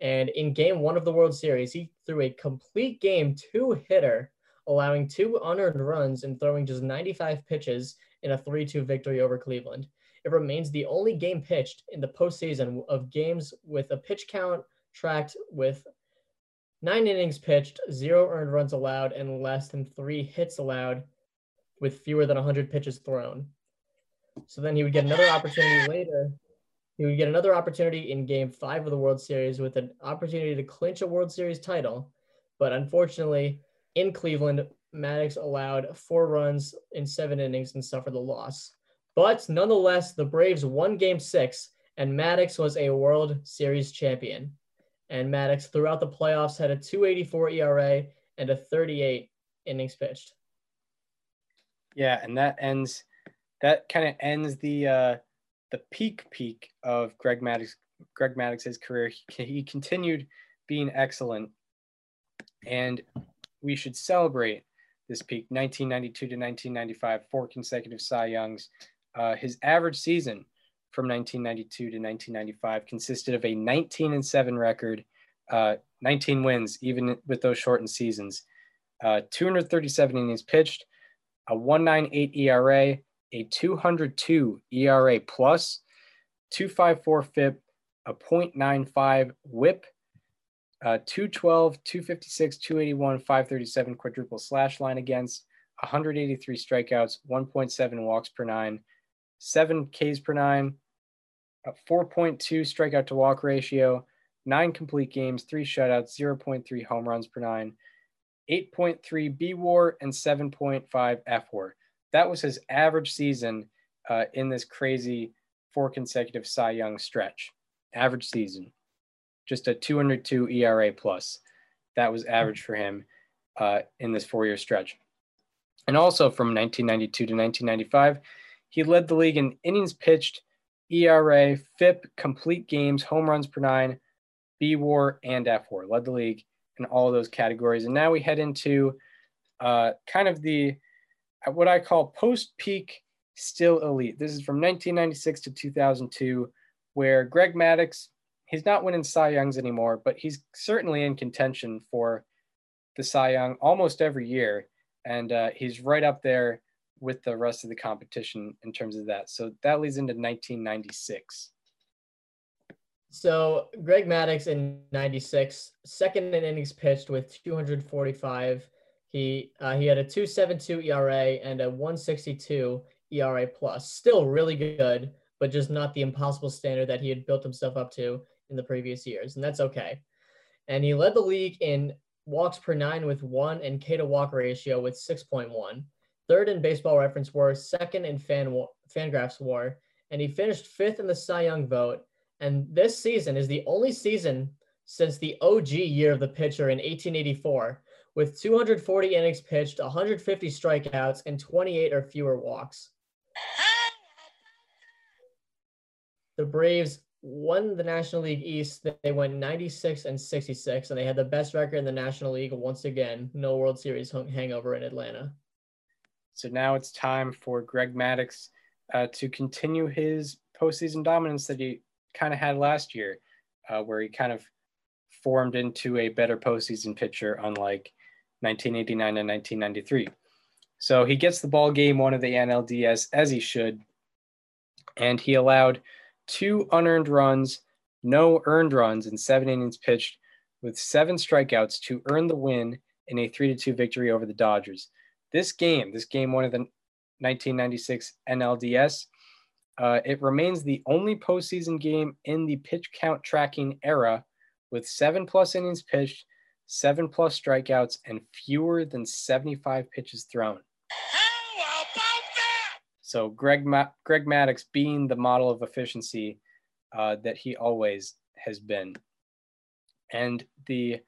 And in game one of the World Series, he threw a complete game two hitter, allowing two unearned runs and throwing just 95 pitches in a 3 2 victory over Cleveland. it remains the only game pitched in the postseason of games with a pitch count tracked with nine innings pitched, zero earned runs allowed, and less than three hits allowed with fewer than 100 pitches thrown. So then he would get another opportunity later. He would get another opportunity in game five of the World Series with an opportunity to clinch a World Series title. But unfortunately, in Cleveland, Maddux allowed four runs in seven innings and suffered the loss. But nonetheless, the Braves won game six, and Maddux was a World Series champion. And Maddux, throughout the playoffs, had a 284 ERA and a 38 innings pitched. Yeah, and that ends that kind of ends the uh the peak peak of Greg Maddux Greg Maddux's career. He, he continued being excellent and we should celebrate this peak 1992 to 1995 four consecutive Cy Youngs. Uh, his average season from 1992 to 1995 consisted of a 19 and 7 record, uh, 19 wins even with those shortened seasons, uh, 237 innings pitched, a 198 ERA, a 202 ERA plus, 254 FIP, a 0.95 WHIP, uh, 212, 256, 281, 537 quadruple slash line against, 183 strikeouts, 1.7 walks per nine, 7 Ks per nine, a 4.2 strikeout to walk ratio, 9 complete games, 3 shutouts, 0.3 home runs per nine, 8.3 B war, and 7.5 F war. That was his average season uh, in this crazy four consecutive Cy Young stretch. Average season, just a 202 ERA plus. That was average for him uh, in this four year stretch. And also from 1992 to 1995, he led the league in innings pitched, ERA, FIP, complete games, home runs per nine, B war, and F war. Led the league in all those categories. And now we head into uh, kind of the what I call post peak still elite. This is from 1996 to 2002, where Greg Maddux, he's not winning Cy Youngs anymore, but he's certainly in contention for the Cy Young almost every year. And uh, he's right up there with the rest of the competition in terms of that. So that leads into 1996. So Greg Maddux in 96, second in innings pitched with 245. He uh, he had a 272 ERA and a 162 ERA plus. Still really good, but just not the impossible standard that he had built himself up to in the previous years, and that's okay. And he led the league in walks per nine with one and K to walk ratio with 6.1. Third in baseball reference war, second in fan Fangraphs war, and he finished fifth in the Cy Young vote. And this season is the only season since the OG year of the pitcher in 1884, with 240 innings pitched, 150 strikeouts, and 28 or fewer walks. The Braves won the National League East. They went 96 and 66, and they had the best record in the National League once again. No World Series hangover in Atlanta. So now it's time for Greg Maddux uh, to continue his postseason dominance that he kind of had last year, uh, where he kind of formed into a better postseason pitcher, unlike 1989 and 1993. So he gets the ball game one of the NLDS as he should, and he allowed two unearned runs, no earned runs, in seven innings pitched, with seven strikeouts to earn the win in a three to two victory over the Dodgers. This game, this game one of the 1996 NLDS, uh, it remains the only postseason game in the pitch count tracking era with seven plus innings pitched, seven plus strikeouts, and fewer than 75 pitches thrown. How about that? So Greg Ma- Greg Maddux being the model of efficiency uh, that he always has been, and the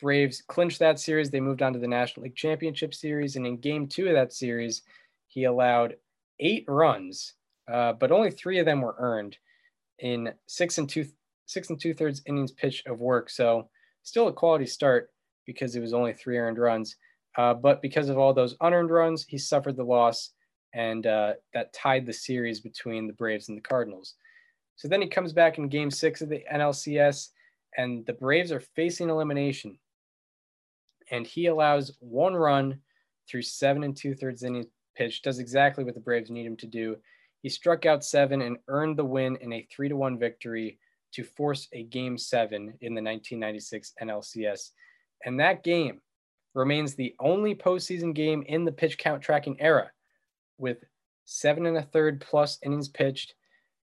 Braves clinched that series. They moved on to the National League Championship Series, and in Game Two of that series, he allowed eight runs, uh, but only three of them were earned in six and two six and two thirds innings pitch of work. So still a quality start because it was only three earned runs. Uh, but because of all those unearned runs, he suffered the loss, and uh, that tied the series between the Braves and the Cardinals. So then he comes back in Game Six of the NLCS, and the Braves are facing elimination and he allows one run through seven and two thirds innings pitch, does exactly what the Braves need him to do. He struck out seven and earned the win in a three to one victory to force a game seven in the 1996 NLCS. And that game remains the only postseason game in the pitch count tracking era with seven and a third plus innings pitched,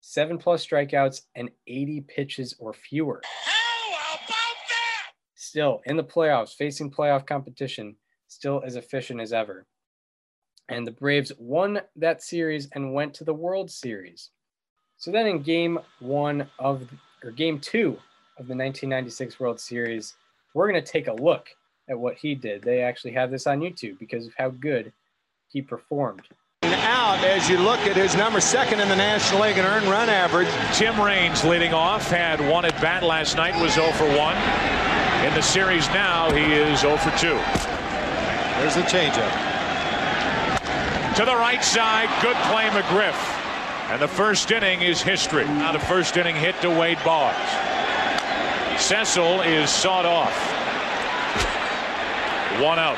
seven plus strikeouts, and 80 pitches or fewer. How about that? Still in the playoffs, facing playoff competition, still as efficient as ever. And the Braves won that series and went to the World Series. So then in game one of, or game two of the 1996 World Series, we're going to take a look at what he did. They actually have this on YouTube because of how good he performed. Out as you look at his number second in the National League and earned run average. Tim Raines leading off, had one at bat last night, was 0 for 1. In the series now, he is 0 for 2. There's the changeup. To the right side, good play, McGriff. And the first inning is history. Now the first inning hit to Wade Boggs. Cecil is sawed off. One out.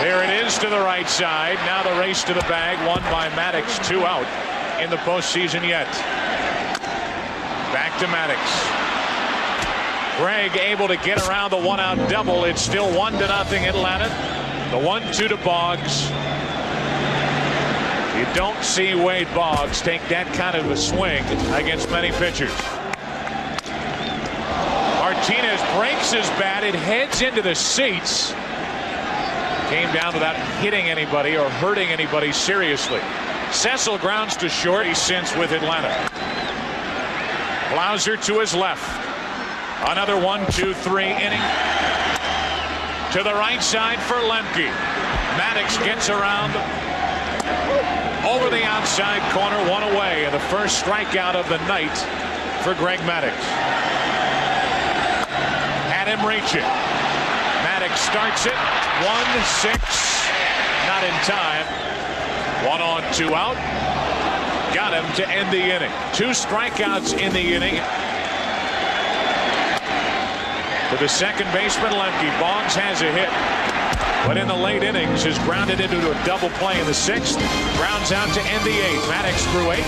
There it is to the right side. Now the race to the bag, won by Maddux, two out in the postseason yet. Back to Maddux. Greg able to get around the one out double. It's still one to nothing Atlanta. The one two to Boggs. You don't see Wade Boggs take that kind of a swing against many pitchers. Martinez breaks his bat. It heads into the seats. Came down without hitting anybody or hurting anybody seriously. Cecil grounds to short. He since with Atlanta. Blauser to his left. Another one, two, three inning. To the right side for Lemke. Maddux gets around over the outside corner, one away, and the first strikeout of the night for Greg Maddux. Had him reach it. Maddux starts it. One, six, not in time. One on, two out. Got him to end the inning. Two strikeouts in the inning. To the second baseman, Lemke. Boggs has a hit. But in the late innings, is grounded into a double play in the sixth. Grounds out to end the eighth. Maddux through eight.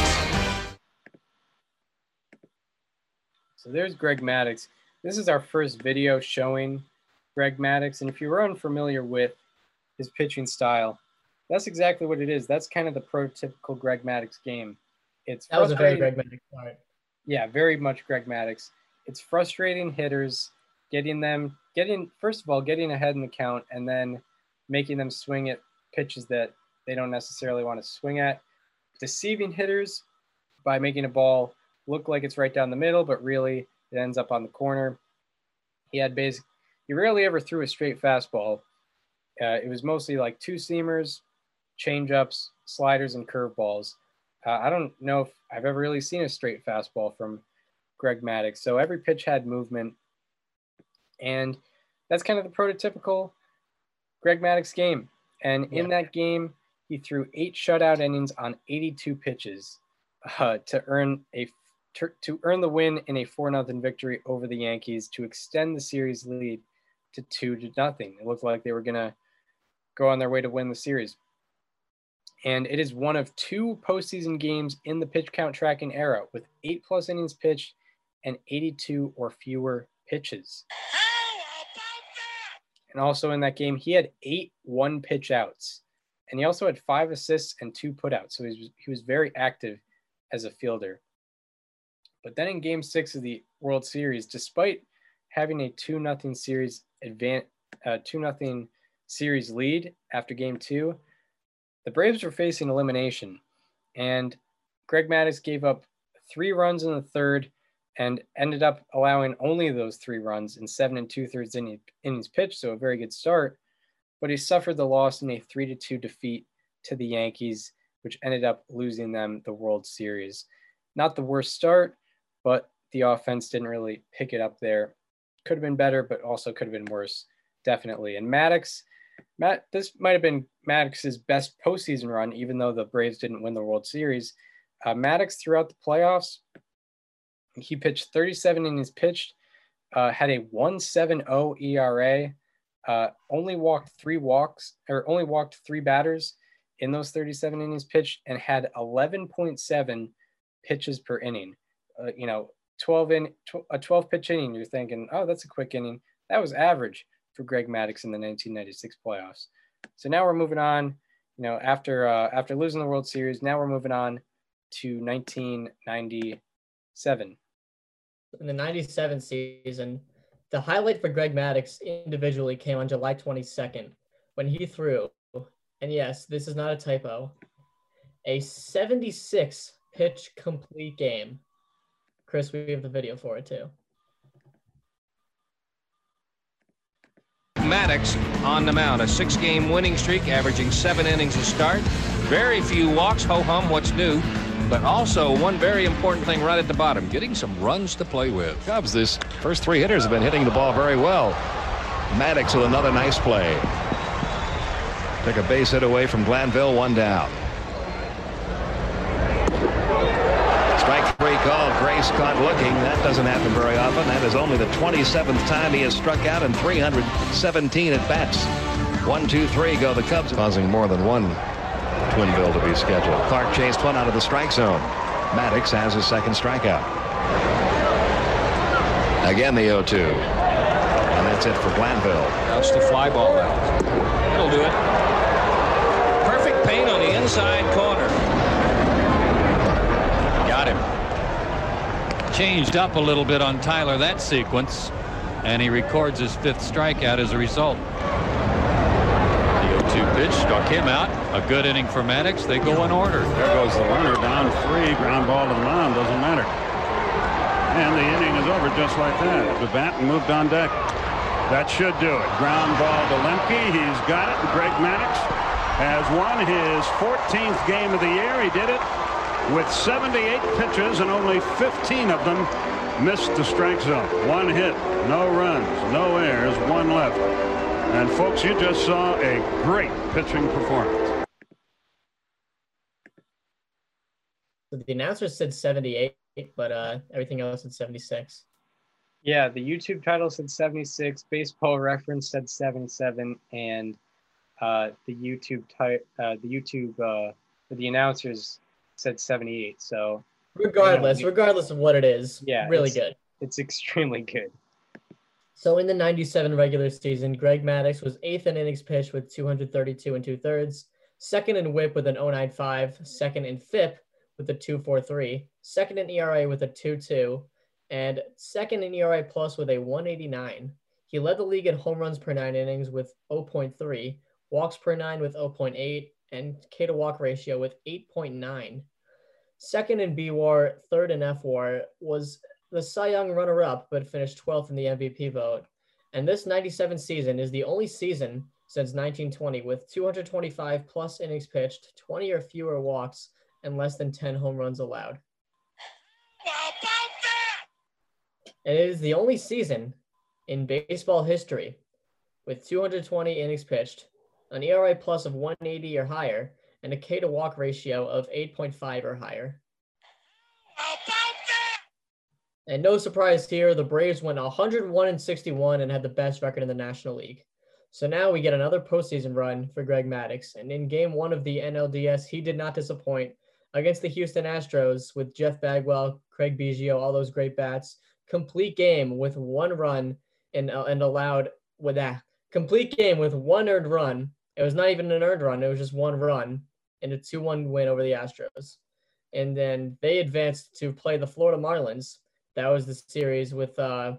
So there's Greg Maddux. This is our first video showing Greg Maddux. And if you're unfamiliar with his pitching style, that's exactly what it is. That's kind of the prototypical Greg Maddux game. It's That was a very frustrating- Greg Maddux start. yeah, very much Greg Maddux. It's frustrating hitters getting them getting first of all getting ahead in the count and then making them swing at pitches that they don't necessarily want to swing at. Deceiving hitters by making a ball look like it's right down the middle, but really it ends up on the corner. He had basic he rarely ever threw a straight fastball. Uh, it was mostly like two seamers, changeups, sliders, and curveballs. Uh, I don't know if I've ever really seen a straight fastball from Greg Maddux. So every pitch had movement. And that's kind of the prototypical Greg Maddux game. And in that game, he threw eight shutout innings on 82 pitches uh, to earn a to, earn the win in a 4 0 victory over the Yankees to extend the series lead to 2 to nothing. It looked like they were going to go on their way to win the series. And it is one of two postseason games in the pitch count tracking era with eight plus innings pitched and 82 or fewer pitches. And also in that game, he had eight one pitch outs. And he also had five assists and two putouts. So he was, he was very active as a fielder. But then in game six of the World Series, despite having a 2 nothing series advan uh, 2 nothing series lead after game two, the Braves were facing elimination. And Greg Maddux gave up three runs in the third and ended up allowing only those three runs in seven and two thirds innings pitched. So a very good start. But he suffered the loss in a three to two defeat to the Yankees, which ended up losing them the World Series. Not the worst start, but the offense didn't really pick it up there. Could have been better, but also could have been worse, definitely. And Maddux, Matt, this might have been Maddux's best postseason run, even though the Braves didn't win the World Series. Uh, Maddux throughout the playoffs, he pitched 37 innings pitched, uh, had a 1.70 ERA, uh, only walked three walks or only walked three batters, in those 37 innings pitched and had 11.7 pitches per inning. Uh, you know, 12 in tw- a 12 pitch inning. You're thinking, oh, that's a quick inning. That was average for Greg Maddux in the 1996 playoffs. So now we're moving on. You know, after uh, after losing the World Series, now we're moving on to 1997. In the 97 season, the highlight for Greg Maddux individually came on July 22nd when he threw, and yes, this is not a typo, a 76 pitch complete game. Chris, we have the video for it too. Maddux on the mound, a six-game winning streak, averaging seven innings a start. Very few walks, ho-hum, what's new? But also one very important thing right at the bottom, getting some runs to play with. Cubs, this first three hitters have been hitting the ball very well. Maddux with another nice play. Took a base hit away from Glanville, one down. Strike three call. Grace caught looking. That doesn't happen very often. That is only the 27th time he has struck out in 317 at bats. One, two, three go the Cubs, causing more than one twin bill to be scheduled. Clark chased one out of the strike zone. Maddux has his second strikeout. Again, the 0 2. And that's it for Glanville. That's the fly ball now. That'll do it. Perfect paint on the inside corner. Got him. Changed up a little bit on Tyler that sequence, and he records his fifth strikeout as a result. The 0-2 pitch struck him out. A good inning for Maddux. They go in order. There goes the runner down three. Ground ball to the mound. Doesn't matter. And the inning is over just like that. The bat moved on deck. That should do it. Ground ball to Lemke. He's got it. Greg Maddux has won his 14th game of the year. He did it with 78 pitches and only 15 of them missed the strike zone. One hit, no runs, no errors, one left. And folks, you just saw a great pitching performance. The announcer said 78, but uh, everything else said 76. Yeah, the YouTube title said 76, Baseball Reference said 77, and uh, the YouTube type, uh, the YouTube, uh, the announcers said 78. So regardless, you know, regardless of what it is, yeah, really it's, good. It's extremely good. So in the 97 regular season, Greg Maddux was eighth in innings pitched with 232 and two thirds, second in whip with an 095, second in FIP with a 243, second in ERA with a 2-2, and second in ERA plus with a 189. He led the league in home runs per nine innings with 0.3, walks per nine with 0.8, and K to walk ratio with 8.9. Second in B WAR, third in F WAR was the Cy Young runner up, but finished 12th in the MVP vote. And this 97 season is the only season since 1920 with 225 plus innings pitched, 20 or fewer walks, and less than 10 home runs allowed. How about that? And it is the only season in baseball history with 220 innings pitched, an ERA plus of 180 or higher, and a K to walk ratio of 8.5 or higher. How about that? And no surprise here, the Braves went 101 and 61 and had the best record in the National League. So now we get another postseason run for Greg Maddux. And in game one of the NLDS, he did not disappoint against the Houston Astros with Jeff Bagwell, Craig Biggio, all those great bats. Complete game with one run and, uh, and allowed with that complete game with one earned run. It was not even an earned run, it was just one run and a 2 1 win over the Astros. And then they advanced to play the Florida Marlins. That was the series with uh,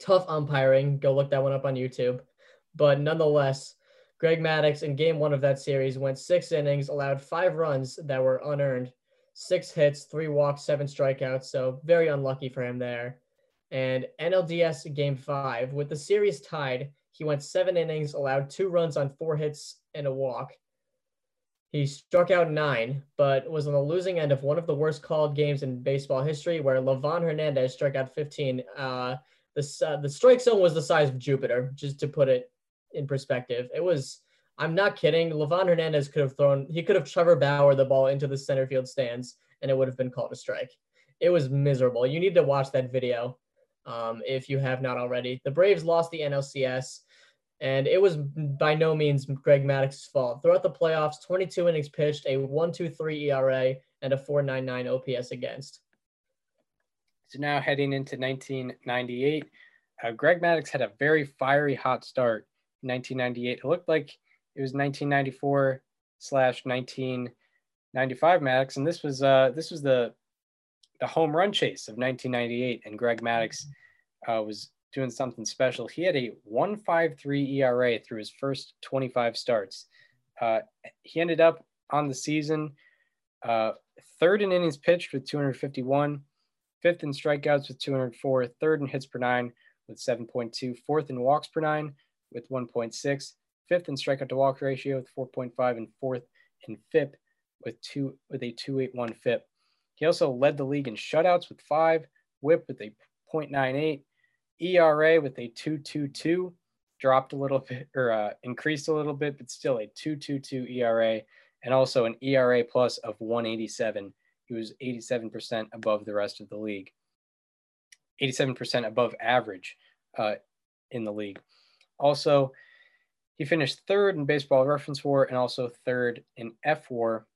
tough umpiring. Go look that one up on YouTube. But nonetheless, Greg Maddux in game one of that series went six innings, allowed five runs that were unearned, six hits, three walks, seven strikeouts. So very unlucky for him there. And NLDS game five, with the series tied, he went seven innings, allowed two runs on four hits and a walk. He struck out nine, but was on the losing end of one of the worst called games in baseball history, where Livan Hernandez struck out 15. Uh, the, uh, the strike zone was the size of Jupiter, just to put it in perspective. It was, I'm not kidding. Livan Hernandez could have thrown, he could have Trevor Bauer the ball into the center field stands, and it would have been called a strike. It was miserable. You need to watch that video um, if you have not already. The Braves lost the NLCS. And it was by no means Greg Maddux's fault. Throughout the playoffs, 22 innings pitched, a 1.23 ERA, and a 4.99 OPS against. So now heading into 1998, uh, Greg Maddux had a very fiery hot start in 1998. It looked like it was 1994 slash 1995 Maddux, and this was uh, this was the the home run chase of 1998, and Greg Maddux uh, was doing something special. He had a 1.53 ERA through his first 25 starts. Uh, he ended up on the season uh, third in innings pitched with 251, fifth in strikeouts with 204, third in hits per nine with 7.2, fourth in walks per nine with 1.6, fifth in strikeout to walk ratio with 4.5, and fourth in FIP with two with a 281 FIP. He also led the league in shutouts with five, WHIP with a 0.98, ERA with a 2.22, dropped a little bit or uh, increased a little bit, but still a 2.22 ERA, and also an ERA plus of 187. He was 87% above the rest of the league. 87% above average uh, in the league. Also, he finished third in baseball reference war and also third in F war.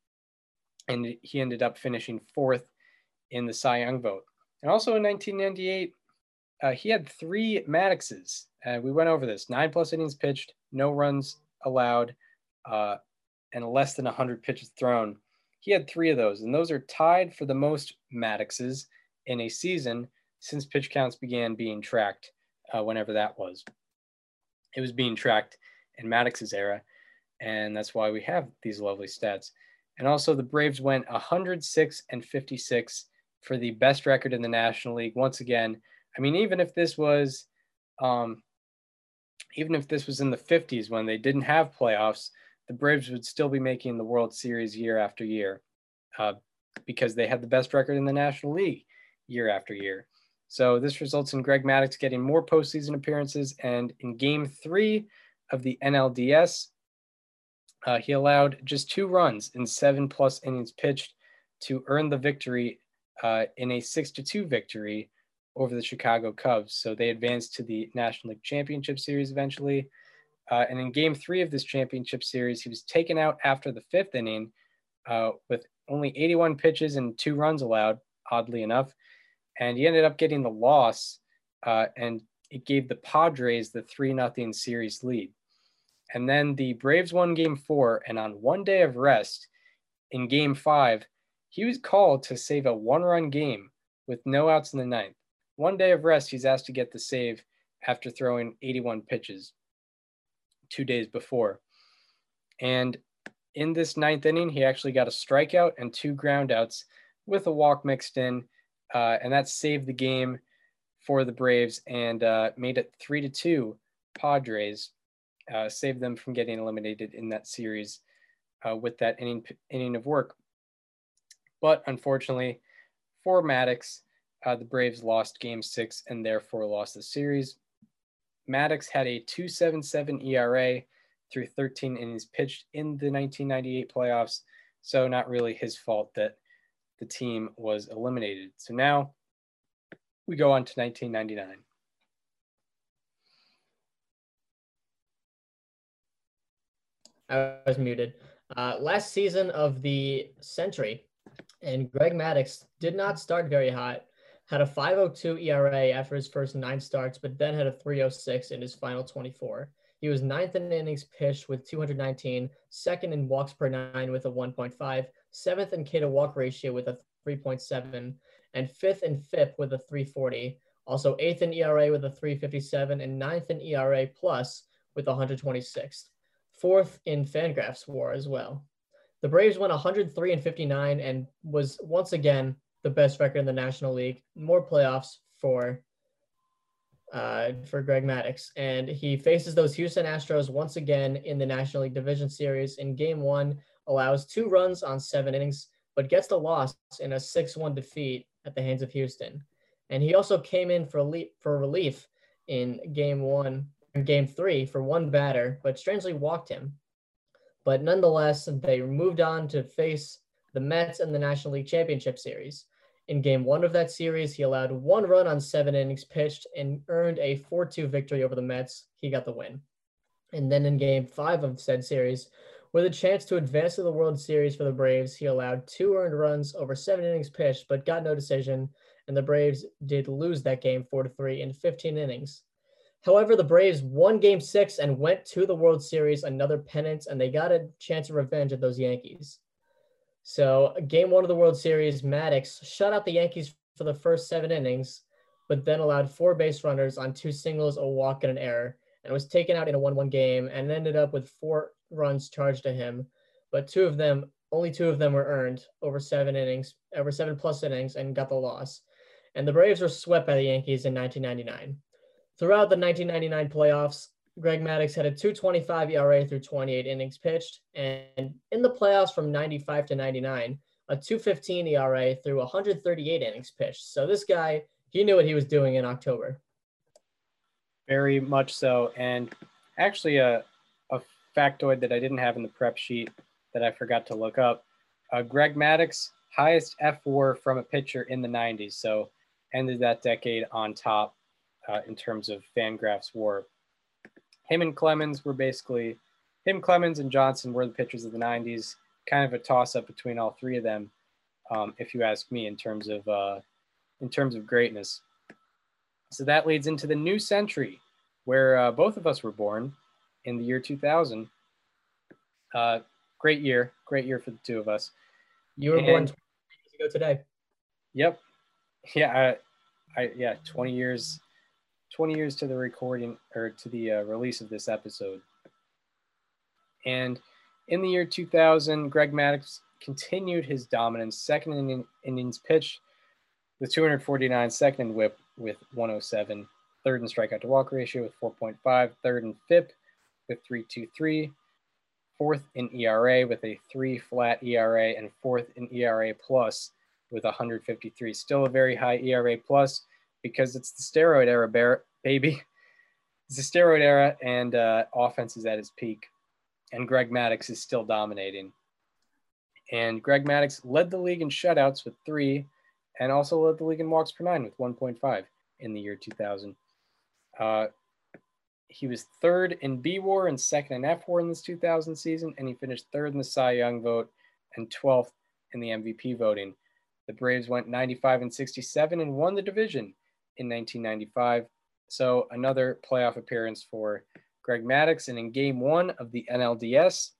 And he ended up finishing fourth in the Cy Young vote. And also in 1998, uh, he had three Madduxes. Uh, we went over this nine plus innings pitched, no runs allowed, uh, and less than 100 pitches thrown. He had three of those, and those are tied for the most Madduxes in a season since pitch counts began being tracked, uh, whenever that was. It was being tracked in Maddux's era, and that's why we have these lovely stats. And also, the Braves went 106 and 56 for the best record in the National League. Once again, I mean, even if this was, um, even if this was in the 50s when they didn't have playoffs, the Braves would still be making the World Series year after year uh, because they had the best record in the National League year after year. So this results in Greg Maddux getting more postseason appearances. And in game three of the NLDS, uh, he allowed just two runs in seven plus innings pitched to earn the victory uh, in a six to two victory over the Chicago Cubs. So they advanced to the National League Championship Series eventually. Uh, and in game three of this championship series, he was taken out after the fifth inning uh, with only 81 pitches and two runs allowed, oddly enough and he ended up getting the loss, uh, and it gave the Padres the three nothing series lead. And then the Braves won Game Four, and on one day of rest, in Game Five, he was called to save a one-run game with no outs in the ninth. One day of rest, he's asked to get the save after throwing 81 pitches two days before. And in this ninth inning, he actually got a strikeout and two groundouts with a walk mixed in uh, and that saved the game for the Braves and uh, made it three to two. Padres uh, saved them from getting eliminated in that series uh, with that inning inning of work. But unfortunately, for Maddux, uh, the Braves lost Game Six and therefore lost the series. Maddux had a 2.77 ERA through 13 innings pitched in the 1998 playoffs, so not really his fault that the team was eliminated. So now we go on to 1999. I was muted. Uh, last season of the century, and Greg Maddux did not start very hot. Had a 5.02 ERA after his first nine starts, but then had a 3.06 in his final 24. He was ninth in innings pitched with 219, second in walks per nine with a 1.5, seventh in K to walk ratio with a 3.7, and fifth in FIP with a 340. Also eighth in ERA with a 357, and ninth in ERA plus with 126. Fourth in Fangraphs WAR as well. The Braves went 103 and 59 and was once again the best record in the National League. More playoffs for uh, for Greg Maddux. And he faces those Houston Astros once again in the National League Division Series. In game one, allows two runs on seven innings, but gets the loss in a 6 1 defeat at the hands of Houston. And he also came in for, le- for relief in game one, game three for one batter, but strangely walked him. But nonetheless, they moved on to face the Mets in the National League Championship Series. In game one of that series, he allowed one run on seven innings pitched and earned a 4 2 victory over the Mets. He got the win. And then in game five of said series, with a chance to advance to the World Series for the Braves, he allowed two earned runs over seven innings pitched, but got no decision. And the Braves did lose that game four to three in 15 innings. However, the Braves won game six and went to the World Series, another pennant, and they got a chance of revenge at those Yankees. So, game one of the World Series, Maddux shut out the Yankees for the first seven innings, but then allowed four base runners on two singles, a walk, and an error, and was taken out in a 1 1 game and ended up with four runs charged to him. But two of them, only two of them were earned over seven innings, over seven plus innings, and got the loss. And the Braves were swept by the Yankees in 1999. Throughout the 1999 playoffs, Greg Maddux had a 225 ERA through 28 innings pitched, and in the playoffs from 95 to 99, a 215 ERA through 138 innings pitched. So this guy, he knew what he was doing in October. Very much so. And actually, a, a factoid that I didn't have in the prep sheet that I forgot to look up uh, Greg Maddux, highest F4 from a pitcher in the 90s. So ended that decade on top uh, in terms of Fangraphs WAR. Him and Clemens were basically him, Clemens, and Johnson were the pitchers of the '90s. Kind of a toss-up between all three of them, um, if you ask me, in terms of uh, in terms of greatness. So that leads into the new century, where uh, both of us were born in the year 2000. Uh, great year, great year for the two of us. You were and, born 20 years ago today. Yep. Yeah. I, I, yeah. 20 years 20 years to the recording or to the uh, release of this episode. And in the year 2000, Greg Maddux continued his dominance, second in innings pitched with 249, second in whip with 107, third in strikeout to walk ratio with 4.5, third in FIP with 323, fourth in ERA with a three flat ERA, and fourth in ERA plus with 153. Still a very high ERA plus because it's the steroid era, baby. It's the steroid era, and uh, offense is at its peak. And Greg Maddux is still dominating. And Greg Maddux led the league in shutouts with three, and also led the league in walks per nine with 1.5 in the year 2000. Uh, he was third in B War and second in F War in this 2000 season, and he finished third in the Cy Young vote and 12th in the MVP voting. The Braves went 95 and 67 and won the division in 1995. So another playoff appearance for Greg Maddux. And in game one of the NLDS,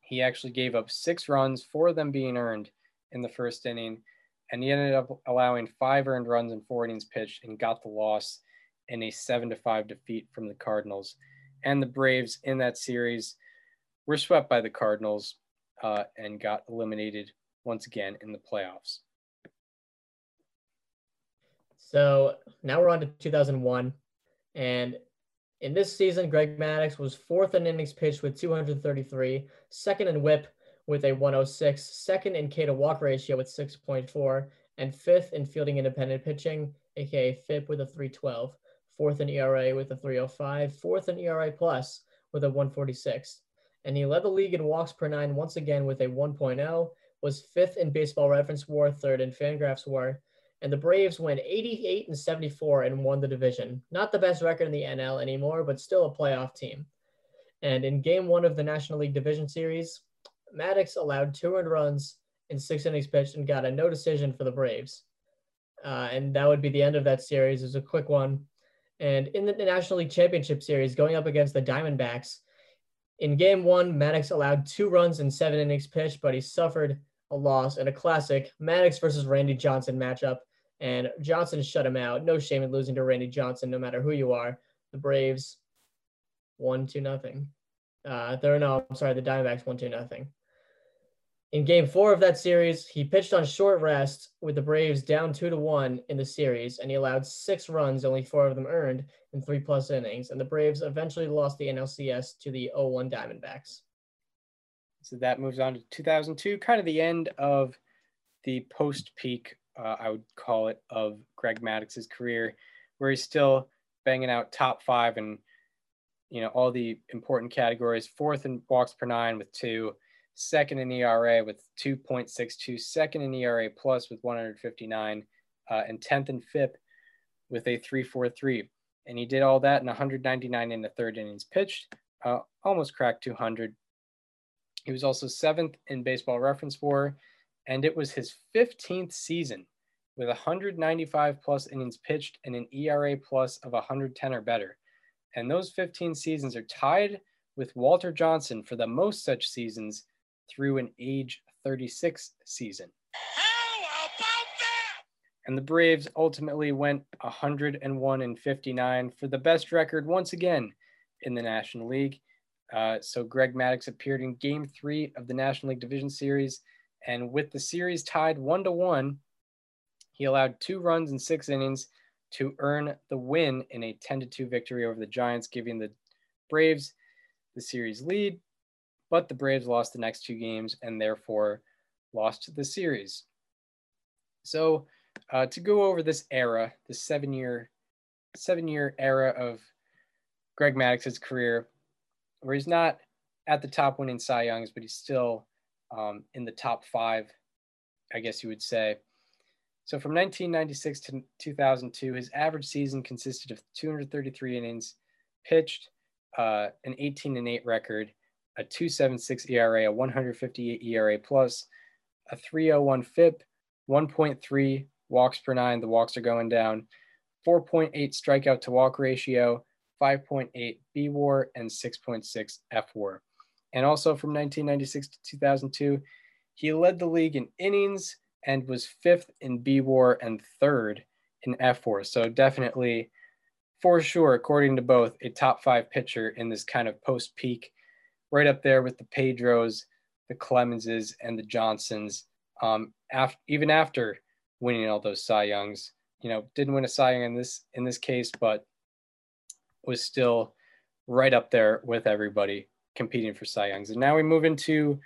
he actually gave up six runs, four of them being earned in the first inning. And he ended up allowing five earned runs in four innings pitched and got the loss in a seven to five defeat from the Cardinals. And the Braves in that series were swept by the Cardinals uh, and got eliminated once again in the playoffs. So now we're on to 2001. And in this season, Greg Maddux was fourth in innings pitched with 233, second in whip with a 106, second in K to walk ratio with 6.4, and fifth in fielding independent pitching, aka FIP with a 312, fourth in ERA with a 305, fourth in ERA plus with a 146. And he led the league in walks per nine once again with a 1.0, was fifth in baseball reference war, third in Fangraphs war, and the Braves went 88 and 74 and won the division. Not the best record in the NL anymore, but still a playoff team. And in game one of the National League Division Series, Maddux allowed two earned runs in six innings pitched and got a no decision for the Braves. Uh, and that would be the end of that series. It was a quick one. And in the National League Championship Series, going up against the Diamondbacks, in game one, Maddux allowed two runs in seven innings pitched, but he suffered a loss in a classic Maddux versus Randy Johnson matchup and Johnson shut him out. No shame in losing to Randy Johnson, no matter who you are. The Braves one two nothing. Uh, they're no, I'm sorry, the Diamondbacks one two nothing. In Game Four of that series, he pitched on short rest with the Braves down two to one in the series, and he allowed six runs, only four of them earned in three plus innings. And the Braves eventually lost the NLCS to the 0-1 Diamondbacks. So that moves on to 2002, kind of the end of the post-peak uh, I would call it, of Greg Maddux's career, where he's still banging out top five and you know all the important categories. Fourth in walks per nine with two, second in ERA with 2.62, second in ERA plus with 159, uh, and 10th in FIP with a 3.43. And he did all that in 199 in the third innings pitched, uh, almost cracked 200. He was also seventh in baseball reference WAR, and it was his 15th season with 195 plus innings pitched and an ERA plus of 110 or better. And those 15 seasons are tied with Walter Johnson for the most such seasons through an age 36 season. How about that? And the Braves ultimately went 101 and 59 for the best record once again in the National League. Uh, so Greg Maddux appeared in Game Three of the National League Division Series, and with the series tied one to one, he allowed two runs in six innings to earn the win in a 10 to 2 victory over the Giants, giving the Braves the series lead. But the Braves lost the next two games and therefore lost the series. So, uh, to go over this era, the seven year, seven year era of Greg Maddux's career, where he's not at the top winning Cy Youngs, but he's still um, in the top five, I guess you would say. So from 1996 to 2002, his average season consisted of 233 innings pitched, uh, an 18 and 8 record, a 276 ERA, a 158 ERA plus, a 301 FIP, 1.3 walks per nine. The walks are going down, 4.8 strikeout to walk ratio, 5.8 B WAR, and 6.6 F WAR. And also from 1996 to 2002, he led the league in innings and was fifth in B WAR and third in F WAR. So definitely, for sure, according to both, a top five pitcher in this kind of post peak, right up there with the Pedros, the Clemenses, and the Johnsons. Um, after, even after winning all those Cy Youngs, you know, didn't win a Cy Young in this in this case, but was still right up there with everybody competing for Cy Youngs. And now we move into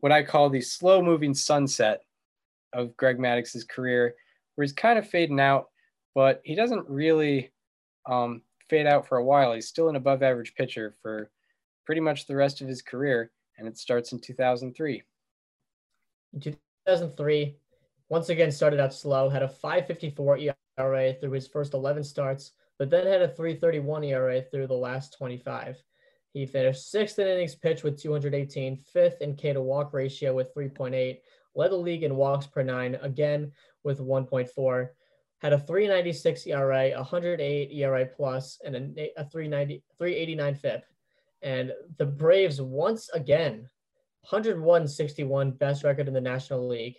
what I call the slow moving sunset of Greg Maddux's career, where he's kind of fading out, but he doesn't really um, fade out for a while. He's still an above average pitcher for pretty much the rest of his career, and it starts in 2003. In 2003, once again started out slow, had a 5.54 ERA through his first 11 starts, but then had a 3.31 ERA through the last 25. He finished sixth in innings pitched with 218, fifth in K to walk ratio with 3.8, led the league in walks per nine, again with 1.4, had a 396 ERA, 108 ERA plus, and a, a 390, 389 FIP. And the Braves once again, 101 61 best record in the National League.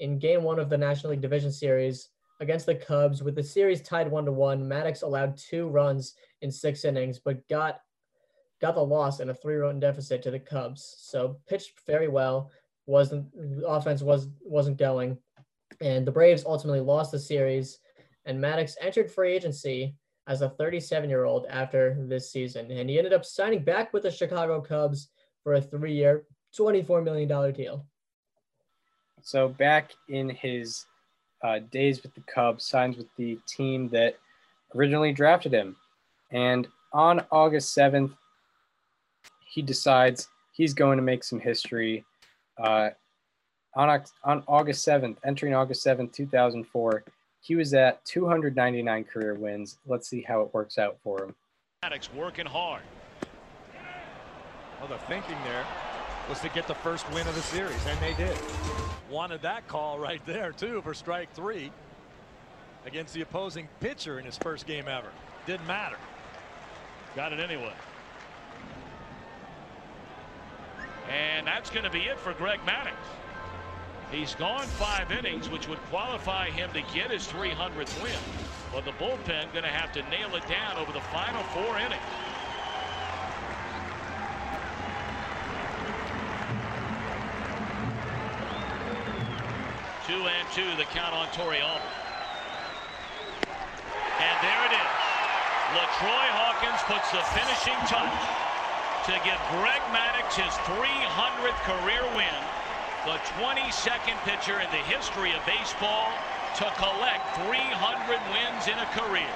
In game one of the National League Division Series against the Cubs, with the series tied one to one, Maddux allowed two runs in six innings, but got got the loss in a three-run deficit to the Cubs. So pitched very well wasn't offense was wasn't going, and the Braves ultimately lost the series. And Maddux entered free agency as a 37-year-old after this season, and he ended up signing back with the Chicago Cubs for a three-year, 24 million dollar deal. So back in his uh, days with the Cubs, signs with the team that originally drafted him, and on August 7th, he decides he's going to make some history uh, on, on August 7th, entering August 7th, 2004, he was at 299 career wins. Let's see how it works out for him. Maddux working hard. Well, the thinking there was to get the first win of the series, and they did. Wanted that call right there, too, for strike three against the opposing pitcher in his first game ever. Didn't matter. Got it anyway. And that's going to be it for Greg Maddux. He's gone five innings, which would qualify him to get his 300th win. But the bullpen going to have to nail it down over the final four innings. Two and two, the count on Torrealba. And there it is. LaTroy Hawkins puts the finishing touch to give Greg Maddux his 300th career win, the 22nd pitcher in the history of baseball to collect 300 wins in a career.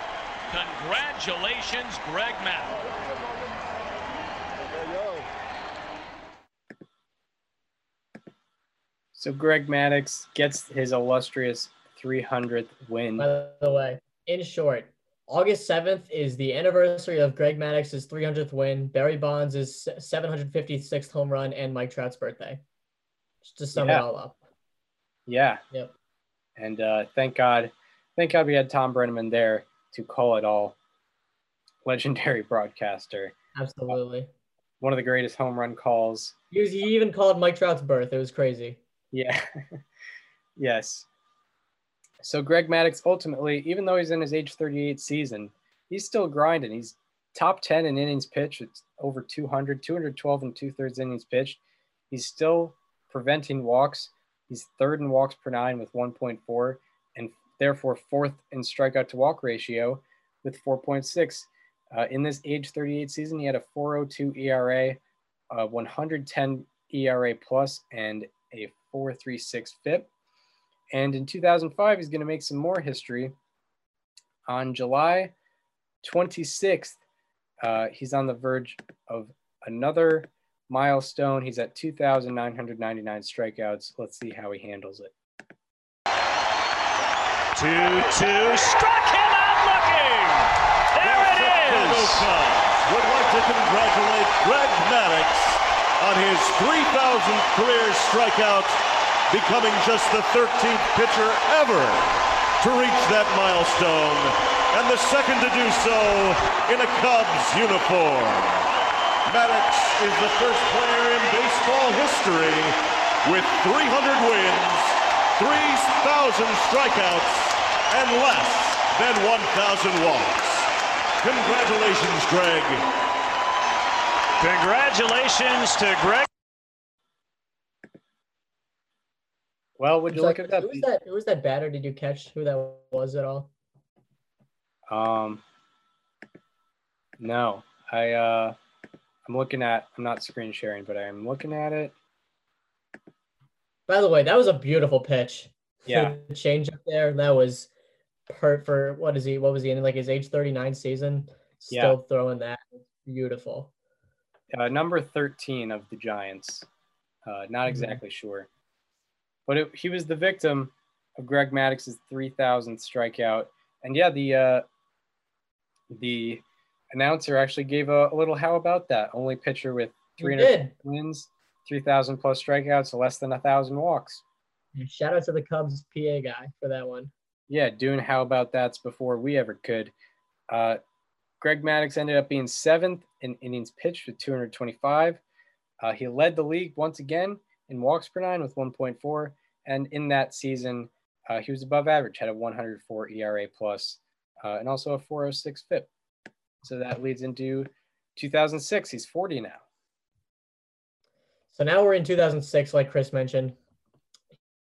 Congratulations, Greg Maddux. So Greg Maddux gets his illustrious 300th win. By the way, in short, August 7th is the anniversary of Greg Maddux's 300th win, Barry Bonds' 756th home run, and Mike Trout's birthday. Just to sum Yeah. it all up. Yeah. Yep. And uh, thank God, thank God we had Thom Brennaman there to call it all. Legendary broadcaster, Absolutely. one of the greatest home run calls. He, was, he even called Mike Trout's birth. It was crazy. Yeah. yes. So Greg Maddux ultimately, even though he's in his age 38 season, he's still grinding. He's top 10 in innings pitched. It's over 200, 212 and two thirds innings pitched. He's still preventing walks. He's third in walks per nine with 1.4 and therefore fourth in strikeout to walk ratio with 4.6. Uh, in this age 38 season, he had a 402 ERA, a 110 ERA plus, and 436 FIP. And in 2005, he's going to make some more history. On July 26th, uh, he's on the verge of another milestone. He's at 2,999 strikeouts. Let's see how he handles it. 2 2. Struck him out looking. There it Chicago is. Would like to congratulate Greg Maddux on his 3,000th career strikeout, becoming just the 13th pitcher ever to reach that milestone, and the second to do so in a Cubs uniform. Maddux is the first player in baseball history with 300 wins, 3,000 strikeouts, and less than 1,000 walks. Congratulations, Greg. Congratulations to Greg. Well, would you Who's look that- at that? Who was that? Who was that batter? Did you catch who that was at all? Um, no, I uh, I'm looking at. I'm not screen sharing, but I'm looking at it. By the way, that was a beautiful pitch. Yeah. the change up there. That was per for what is he? What was he in like his age 39 season? Still Yeah. throwing that. Beautiful. Uh, number 13 of the Giants. Uh, not exactly sure, but it, he was the victim of Greg Maddux's 3,000th strikeout. And yeah, the uh, the announcer actually gave a, a little how about that? Only pitcher with He 300 wins, 3,000 plus strikeouts, less than a thousand walks. Shout out to the Cubs PA guy for that one. Yeah, doing how about that's before we ever could. Uh, Greg Maddux ended up being seventh in innings pitched with 225. Uh, he led the league once again in walks per nine with 1.4, and in that season, uh, he was above average, had a 104 ERA plus, uh, and also a 406 FIP. So that leads into 2006. He's 40 now. So now we're in 2006, like Chris mentioned.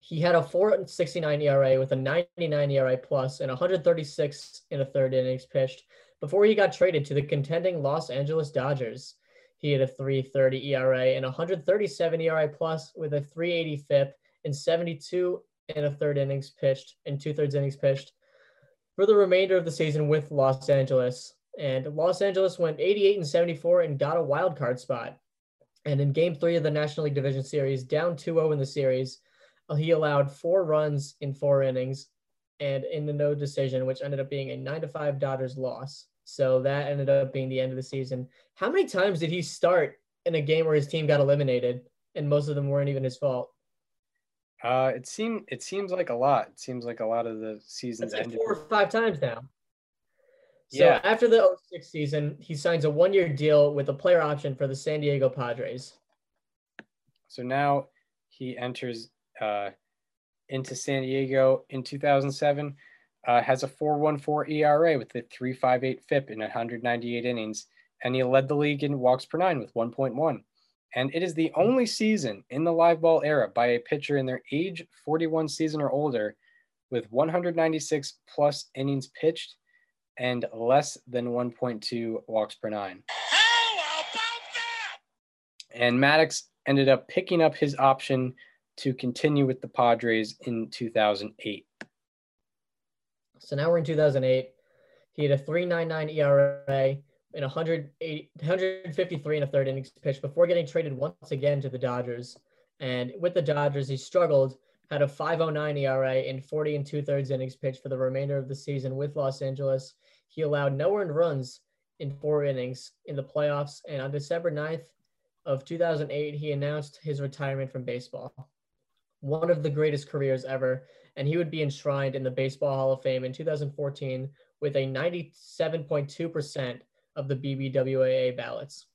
He had a 469 ERA with a 99 ERA plus and 136 in a third innings pitched before he got traded to the contending Los Angeles Dodgers. He had a 330 ERA and 137 ERA plus with a 380 FIP and 72 in a third innings pitched and two thirds innings pitched for the remainder of the season with Los Angeles. And Los Angeles went 88 and 74 and got a wild card spot. And in game three of the National League Division Series, down 2 0 in the series, uh, he allowed four runs in four innings and in the no decision, which ended up being a 9 to 5 Dodgers loss. So that ended up being the end of the season. How many times did he start in a game where his team got eliminated and most of them weren't even his fault? Uh, it seemed it seems like a lot. It seems like a lot of the seasons That's like ended. four or five times now. So Yeah. after the 06 season, he signs a one year deal with a player option for the San Diego Padres. So now he enters uh, into San Diego in 2007, uh, has a 4.14 ERA with a 3.58 FIP in 198 innings, and he led the league in walks per nine with 1.1. And it is the only season in the live ball era by a pitcher in their age 41 season or older with 196 plus innings pitched and less than 1.2 walks per nine. And Maddux ended up picking up his option to continue with the Padres in 2008. So now we're in 2008. He had a 3.99 ERA and 180, 153 in a third innings pitch before getting traded once again to the Dodgers. And with the Dodgers, he struggled, had a 5.09 ERA in 40 and two thirds innings pitched for the remainder of the season with Los Angeles. he allowed no earned runs in four innings in the playoffs. And on December 9th of 2008, he announced his retirement from baseball. One of the greatest careers ever. And he would be enshrined in the Baseball Hall of Fame in 2014 with a 97.2% of the BBWAA ballots.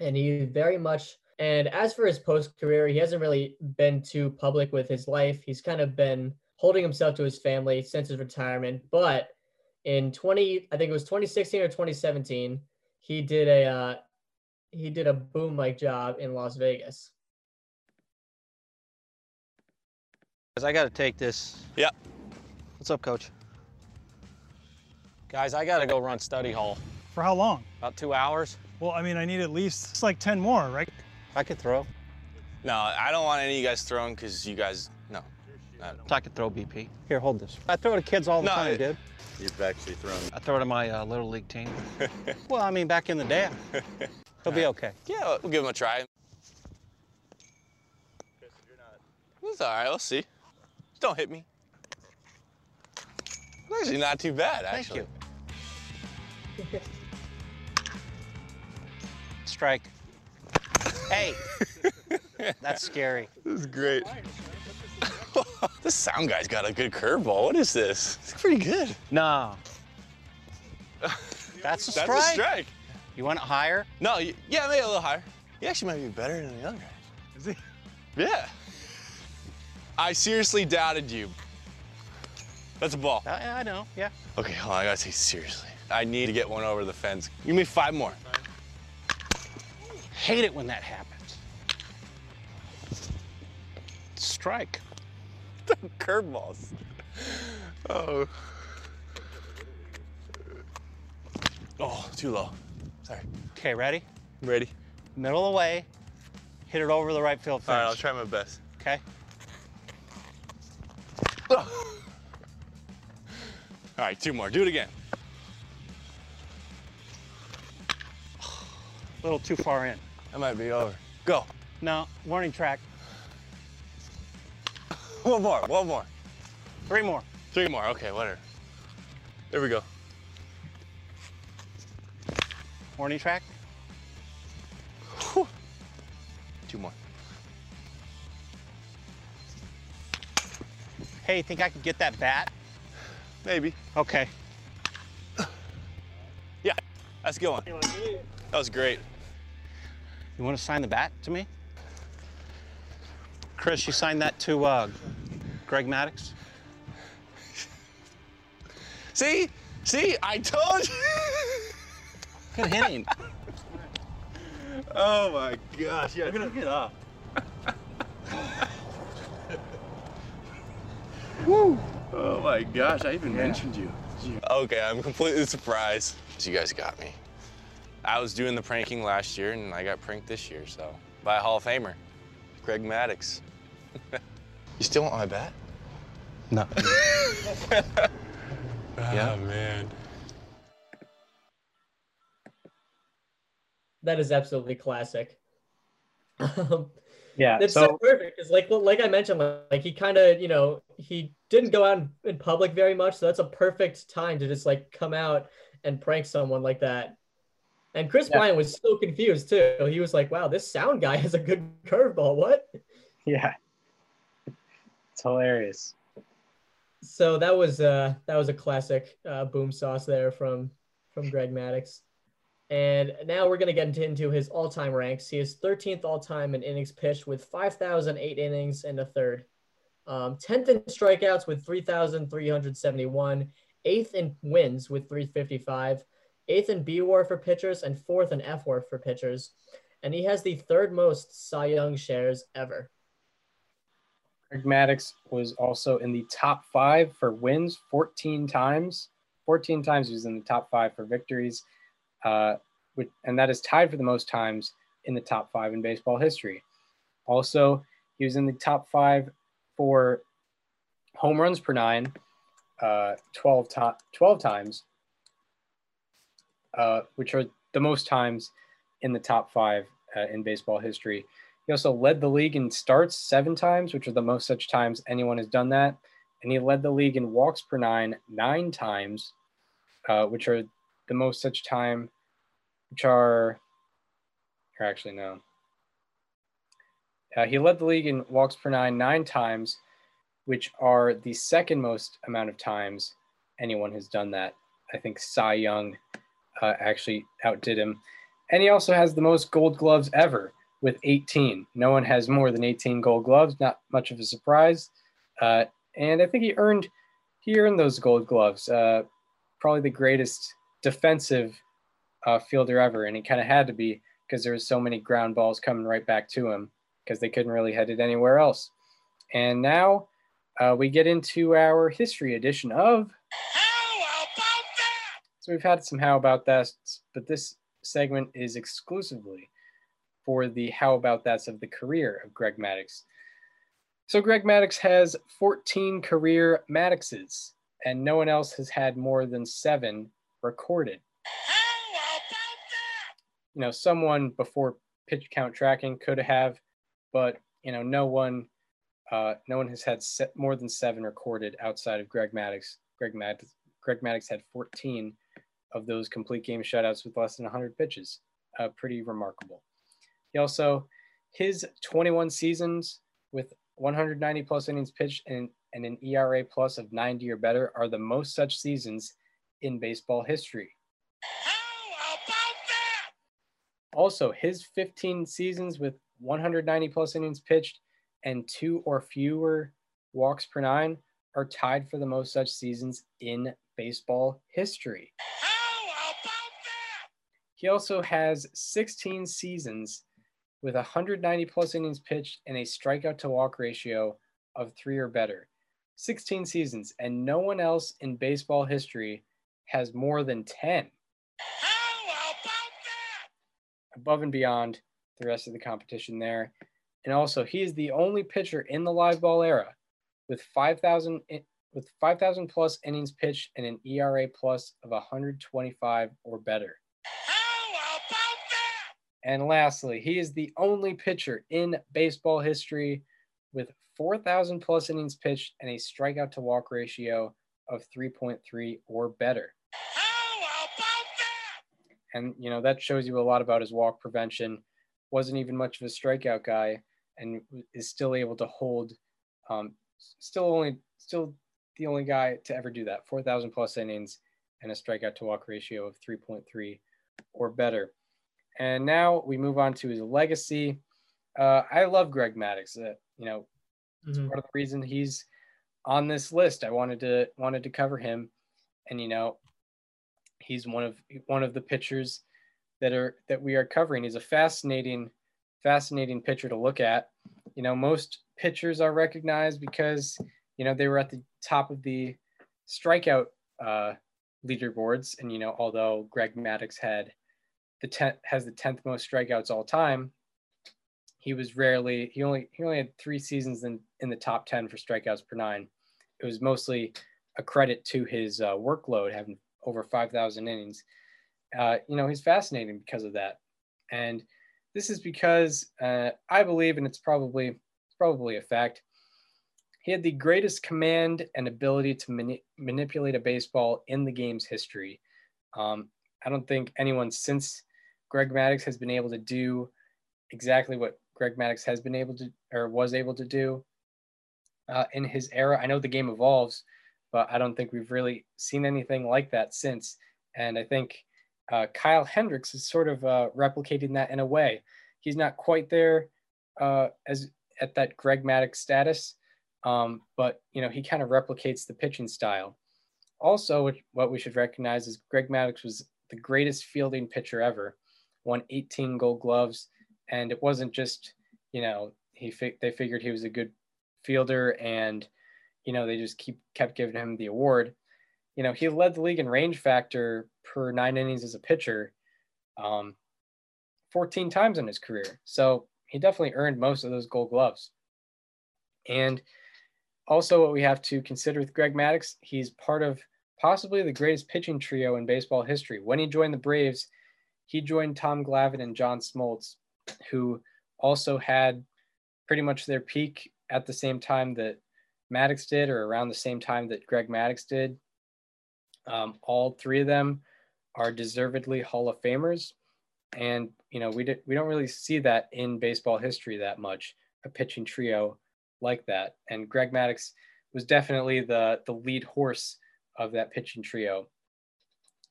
And he very much, and as for his post career, he hasn't really been too public with his life. He's kind of been holding himself to his family since his retirement. But in 20, I think it was 2016 or 2017, he did a, uh, he did a boom like job in Las Vegas. I got to take this. Yeah. What's up, coach? Guys, I got to go run study hall. For how long? About two hours. Well, I mean, I need at least it's like 10 more, right? I could throw. No, I don't want any of you guys throwing because you guys, no. no. I could throw BP. Here, hold this. I throw to kids all the No, time, it- dude. You've actually thrown. I throw to my uh, little league team. well, I mean, back in the day, he'll be okay. Yeah, we'll give him a try. It's all right, let's see. Just don't hit me. It's actually not too bad, actually. Thank you. Strike. Hey, that's scary. This is great. this sound guy's got a good curveball. What is this? It's pretty good. No. That's a strike. That's a strike. You want it higher? No, y- yeah, maybe a little higher. He actually might be better than the other guy. Is he? Yeah. I seriously doubted you. That's a ball. I, I know, yeah. Okay, hold on, I gotta take it seriously. I need to get one over the fence. Give me five more. Hate it when that happens. Strike. Curveballs. Oh. Oh, too low. Sorry. Okay, ready? I'm ready. Middle of the way. Hit it over the right field fence. All right, I'll try my best. Okay. All right, two more. Do it again. A little too far in. That might be over. Go. No, warning track. One more, one more. Three more. Three more, okay, whatever. There we go. Warning track. Two more. Hey, think I could get that bat? Maybe. Okay. Yeah, that's a good one. That was great. You want to sign the bat to me? Chris, you signed that to uh, Greg Maddux? See? See? I told you. Good hitting. oh my gosh. Yeah, gonna get up. Woo. Oh my gosh, I even mentioned you. Okay, I'm completely surprised. You guys got me. I was doing the pranking last year and I got pranked this year, so by a Hall of Famer, Craig Maddux. you still want my bat? No. yeah, oh, man. That is absolutely classic. Um, Yeah. It's so, so, perfect because, like, like I mentioned, like, he kind of, you know, he didn't go out in, public very much, so that's a perfect time to just like come out and prank someone like that. And Chris Yeah. Bryant was so confused too. He was like, "Wow, this sound guy has a good curveball. What?" yeah. It's hilarious. So that was uh that was a classic uh, boom sauce there from from Greg Maddux. And now we're gonna get into, his all-time ranks. He is 13th all-time in innings pitched with 5,008 innings and a third. Um, 10th in strikeouts with 3,371. Eighth in wins with 355. Eighth in B WAR for pitchers and fourth in F WAR for pitchers. And he has the third most Cy Young shares ever. Greg Maddux was also in the top five for wins 14 times. 14 times he was in the top five for victories, uh, with, and that is tied for the most times in the top five in baseball history. Also, he was in the top five for home runs per nine, uh, 12, to- 12 times, uh, which are the most times in the top five uh, in baseball history. He also led the league in starts seven times, which are the most such times anyone has done that. And he led the league in walks per nine nine times, uh, which are the most such time, which are, or actually no. Uh, he led the league in walks per nine nine times, which are the second most amount of times anyone has done that. I think Cy Young uh, actually outdid him. And he also has the most gold gloves ever with 18. No one has more than 18 gold gloves, not much of a surprise. Uh, and I think he earned he earned those gold gloves. Uh, probably the greatest defensive uh, fielder ever, and he kind of had to be because there was so many ground balls coming right back to him because they couldn't really head it anywhere else. And now uh, we get into our history edition of. How about that? So we've had some how about that, but this segment is exclusively for the how about that's of the career of Greg Maddux. So Greg Maddux has 14 career Madduxes, and no one else has had more than seven recorded. You know, someone before pitch count tracking could have, but you know, no one, uh, no one has had more than seven recorded outside of Greg Maddux. Greg Maddux, Greg Maddux had 14 of those complete game shutouts with less than 100 pitches. Uh, pretty remarkable. He also, his 21 seasons with 190 plus innings pitched and, and an ERA plus of 90 or better are the most such seasons in baseball history. Also, his 15 seasons with 190 plus innings pitched and two or fewer walks per nine are tied for the most such seasons in baseball history. He also has 16 seasons with 190 plus innings pitched and a strikeout to walk ratio of three or better. 16 seasons, and no one else in baseball history has more than 10. Above and beyond the rest of the competition there. And also, he is the only pitcher in the live ball era with 5,000 with 5,000 plus innings pitched and an ERA plus of 125 or better. And lastly, he is the only pitcher in baseball history with 4,000 plus innings pitched and a strikeout to walk ratio of 3.3 or better. And, you know, that shows you a lot about his walk prevention. Wasn't even much of a strikeout guy and is still able to hold, um, still only, still the only guy to ever do that 4,000 plus innings and a strikeout to walk ratio of 3.3 or better. And now we move on to his legacy. Uh, I love Greg Maddux. Uh, you know, it's Mhm. part of the reason he's on this list. I wanted to wanted to cover him, and you know, he's one of one of the pitchers that are that we are covering. He's a fascinating, fascinating pitcher to look at. You know, most pitchers are recognized because you know they were at the top of the strikeout uh, leaderboards, and you know, although Greg Maddux had the tenth has the tenth most strikeouts all time. He was rarely he only he only had three seasons in in the top ten for strikeouts per nine. It was mostly a credit to his uh, workload, having over five thousand innings. Uh, you know, he's fascinating because of that, and this is because uh, I believe, and it's probably it's probably a fact. He had the greatest command and ability to mani- manipulate a baseball in the game's history. Um, I don't think anyone since Greg Maddux has been able to do exactly what Greg Maddux has been able to or was able to do uh, in his era. I know the game evolves, but I don't think we've really seen anything like that since. And I think uh, Kyle Hendricks is sort of uh, replicating that in a way. He's not quite there uh, as at that Greg Maddux status, um, but you know he kind of replicates the pitching style. Also, what- we should recognize is Greg Maddux was the greatest fielding pitcher ever, won 18 Gold Gloves, and it wasn't just you know he fi- they figured he was a good fielder and you know they just keep kept giving him the award. You know he led the league in range factor per nine innings as a pitcher, um, 14 times in his career. So he definitely earned most of those Gold Gloves. And also, what we have to consider with Greg Maddux, he's part of possibly the greatest pitching trio in baseball history. When he joined the Braves, he joined Tom Glavine and John Smoltz, who also had pretty much their peak at the same time that Maddux did, or around the same time that Greg Maddux did. Um, all three of them are deservedly Hall of Famers, and you know we did, we don't really see that in baseball history that much a pitching trio like that. And Greg Maddux was definitely the the lead horse of that pitching trio.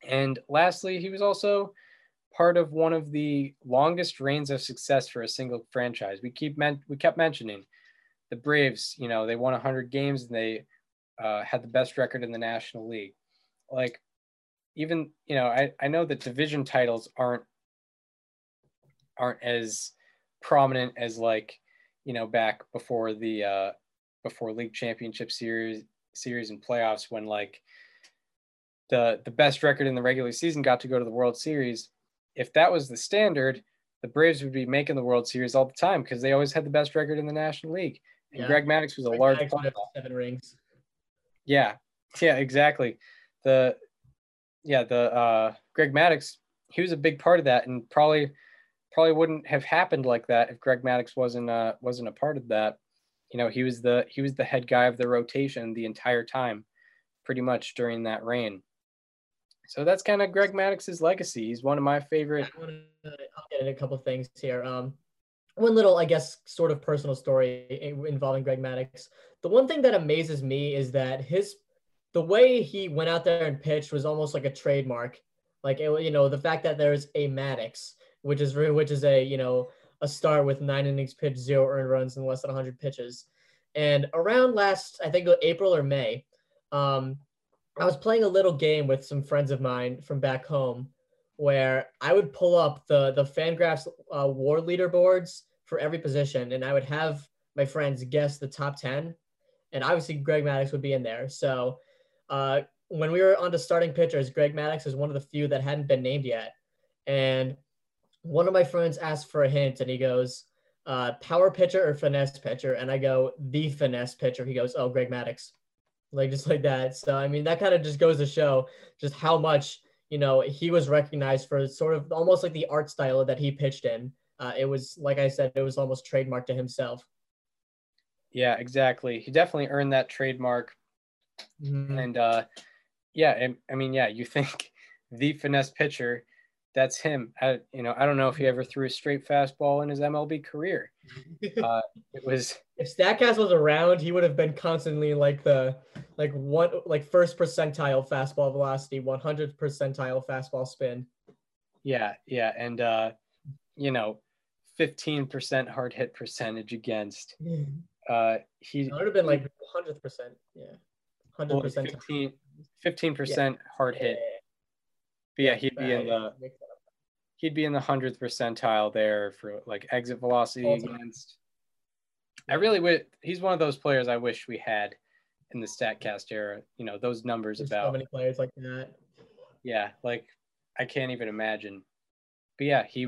And lastly, he was also part of one of the longest reigns of success for a single franchise. We keep men- we kept mentioning the Braves. You know, they won 100 games and they uh, had the best record in the National League. Like, even you know, I I know that division titles aren't aren't as prominent as like you know back before the uh, before league championship series series and playoffs when like the the best record in the regular season got to go to the World Series. If that was the standard, the Braves would be making the World Series all the time because they always had the best record in the National League. And Yeah. Greg Maddux was a Greg large Maddux part of that. seven rings. Yeah, yeah, exactly. The yeah, the uh, Greg Maddux he was a big part of that, and probably probably wouldn't have happened like that if Greg Maddux wasn't uh, wasn't a part of that. You know, he was the he was the head guy of the rotation the entire time, pretty much during that reign. So that's kind of Greg Maddux's legacy. He's one of my favorite. I will get into a couple things here. Um, one little, I guess, sort of personal story involving Greg Maddux. The one thing that amazes me is that his, the way he went out there and pitched was almost like a trademark. Like it, you know, the fact that there's a Maddux, which is which is a you know a start with nine innings pitched, zero earned runs, and less than 100 pitches. And around last, I think April or May, um, I was playing a little game with some friends of mine from back home where I would pull up the the Fangraphs uh, war leaderboards for every position, and I would have my friends guess the top ten, and obviously Greg Maddux would be in there. So uh, when we were on to starting pitchers, Greg Maddux is one of the few that hadn't been named yet, and one of my friends asked for a hint, and he goes, uh, "Power pitcher or finesse pitcher?" And I go, "The finesse pitcher." He goes, "Oh, Greg Maddux." Like just like that. So I mean, that kind of just goes to show just how much you know, he was recognized for sort of almost like the art style that he pitched in. Uh, it was, like I said, it was almost trademarked to himself. Yeah, exactly. He definitely earned that trademark. Mhm. And uh, yeah, and, I mean, yeah, you think the finesse pitcher, that's him. I, you know, I don't know if he ever threw a straight fastball in his MLB career. Uh, it was If Statcast was around, he would have been constantly like the like one like first percentile fastball velocity, 100 percentile fastball spin. Yeah, yeah, and uh, you know, fifteen percent hard hit percentage against. Uh, he It would have been like 100 percent. Yeah, 100 well, percent. 15 percent hard hit. But yeah, he'd be in the he'd be in the hundredth percentile there for like exit velocity against. I really would. He's one of those players I wish we had in the Statcast era. You know, those numbers There's about so many players like that. yeah, like I can't even imagine. But yeah, he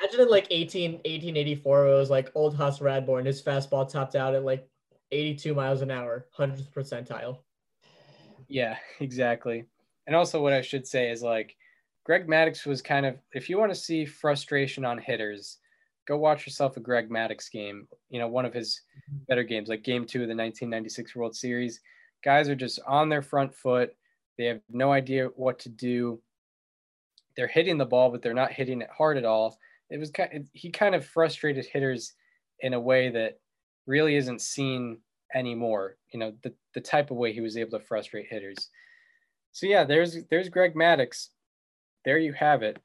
Imagine in like 18, 1884, it was like old Hoss Radbourn. His fastball topped out at like 82 miles an hour, 100th percentile. Yeah, exactly. And also, what I should say is like Greg Maddux was kind of, if you want to see frustration on hitters, go watch yourself a Greg Maddux game. You know, one of his better games, like game two of the 1996 World Series. Guys are just on their front foot. They have no idea what to do. They're hitting the ball, but they're not hitting it hard at all. It was kind he kind of frustrated hitters in a way that really isn't seen anymore. You know, the, the type of way he was able to frustrate hitters. So yeah, there's there's Greg Maddux. There you have it.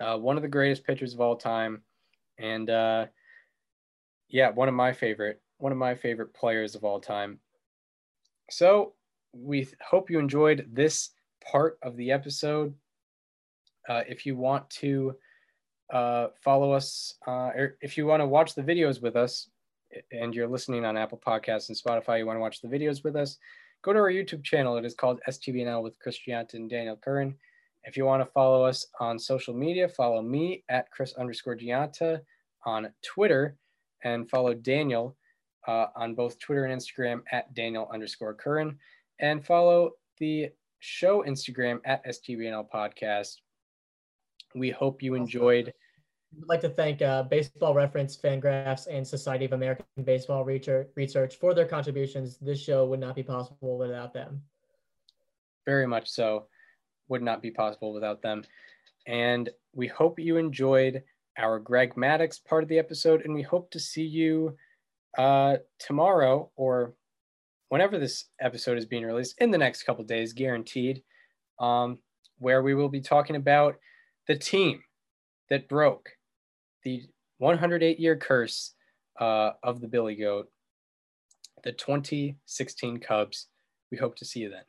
Uh, one of the greatest pitchers of all time, and uh, yeah, one of my favorite one of my favorite players of all time. So we hope you enjoyed this part of the episode. Uh, if you want to uh, follow us, uh, or if you want to watch the videos with us, and you're listening on Apple Podcasts and Spotify, you want to watch the videos with us, go to our YouTube channel. It is called STBNL with Chris Gianta and Daniel Curran. If you want to follow us on social media, follow me at Chris underscore Gianta on Twitter and follow Daniel uh, on both Twitter and Instagram at Daniel underscore Curran and follow the show Instagram at STBNL podcast. We hope you enjoyed. I'd like to thank uh, Baseball Reference, Fangraphs, and Society of American Baseball Research Research for their contributions. This show would not be possible without them. very much so. Would not be possible without them. And we hope you enjoyed our Greg Maddux part of the episode, and we hope to see you uh, tomorrow or whenever this episode is being released in the next couple days, guaranteed, um, where we will be talking about the team that broke the 108 year curse uh, of the Billy Goat, the 2016 Cubs. We hope to see you then.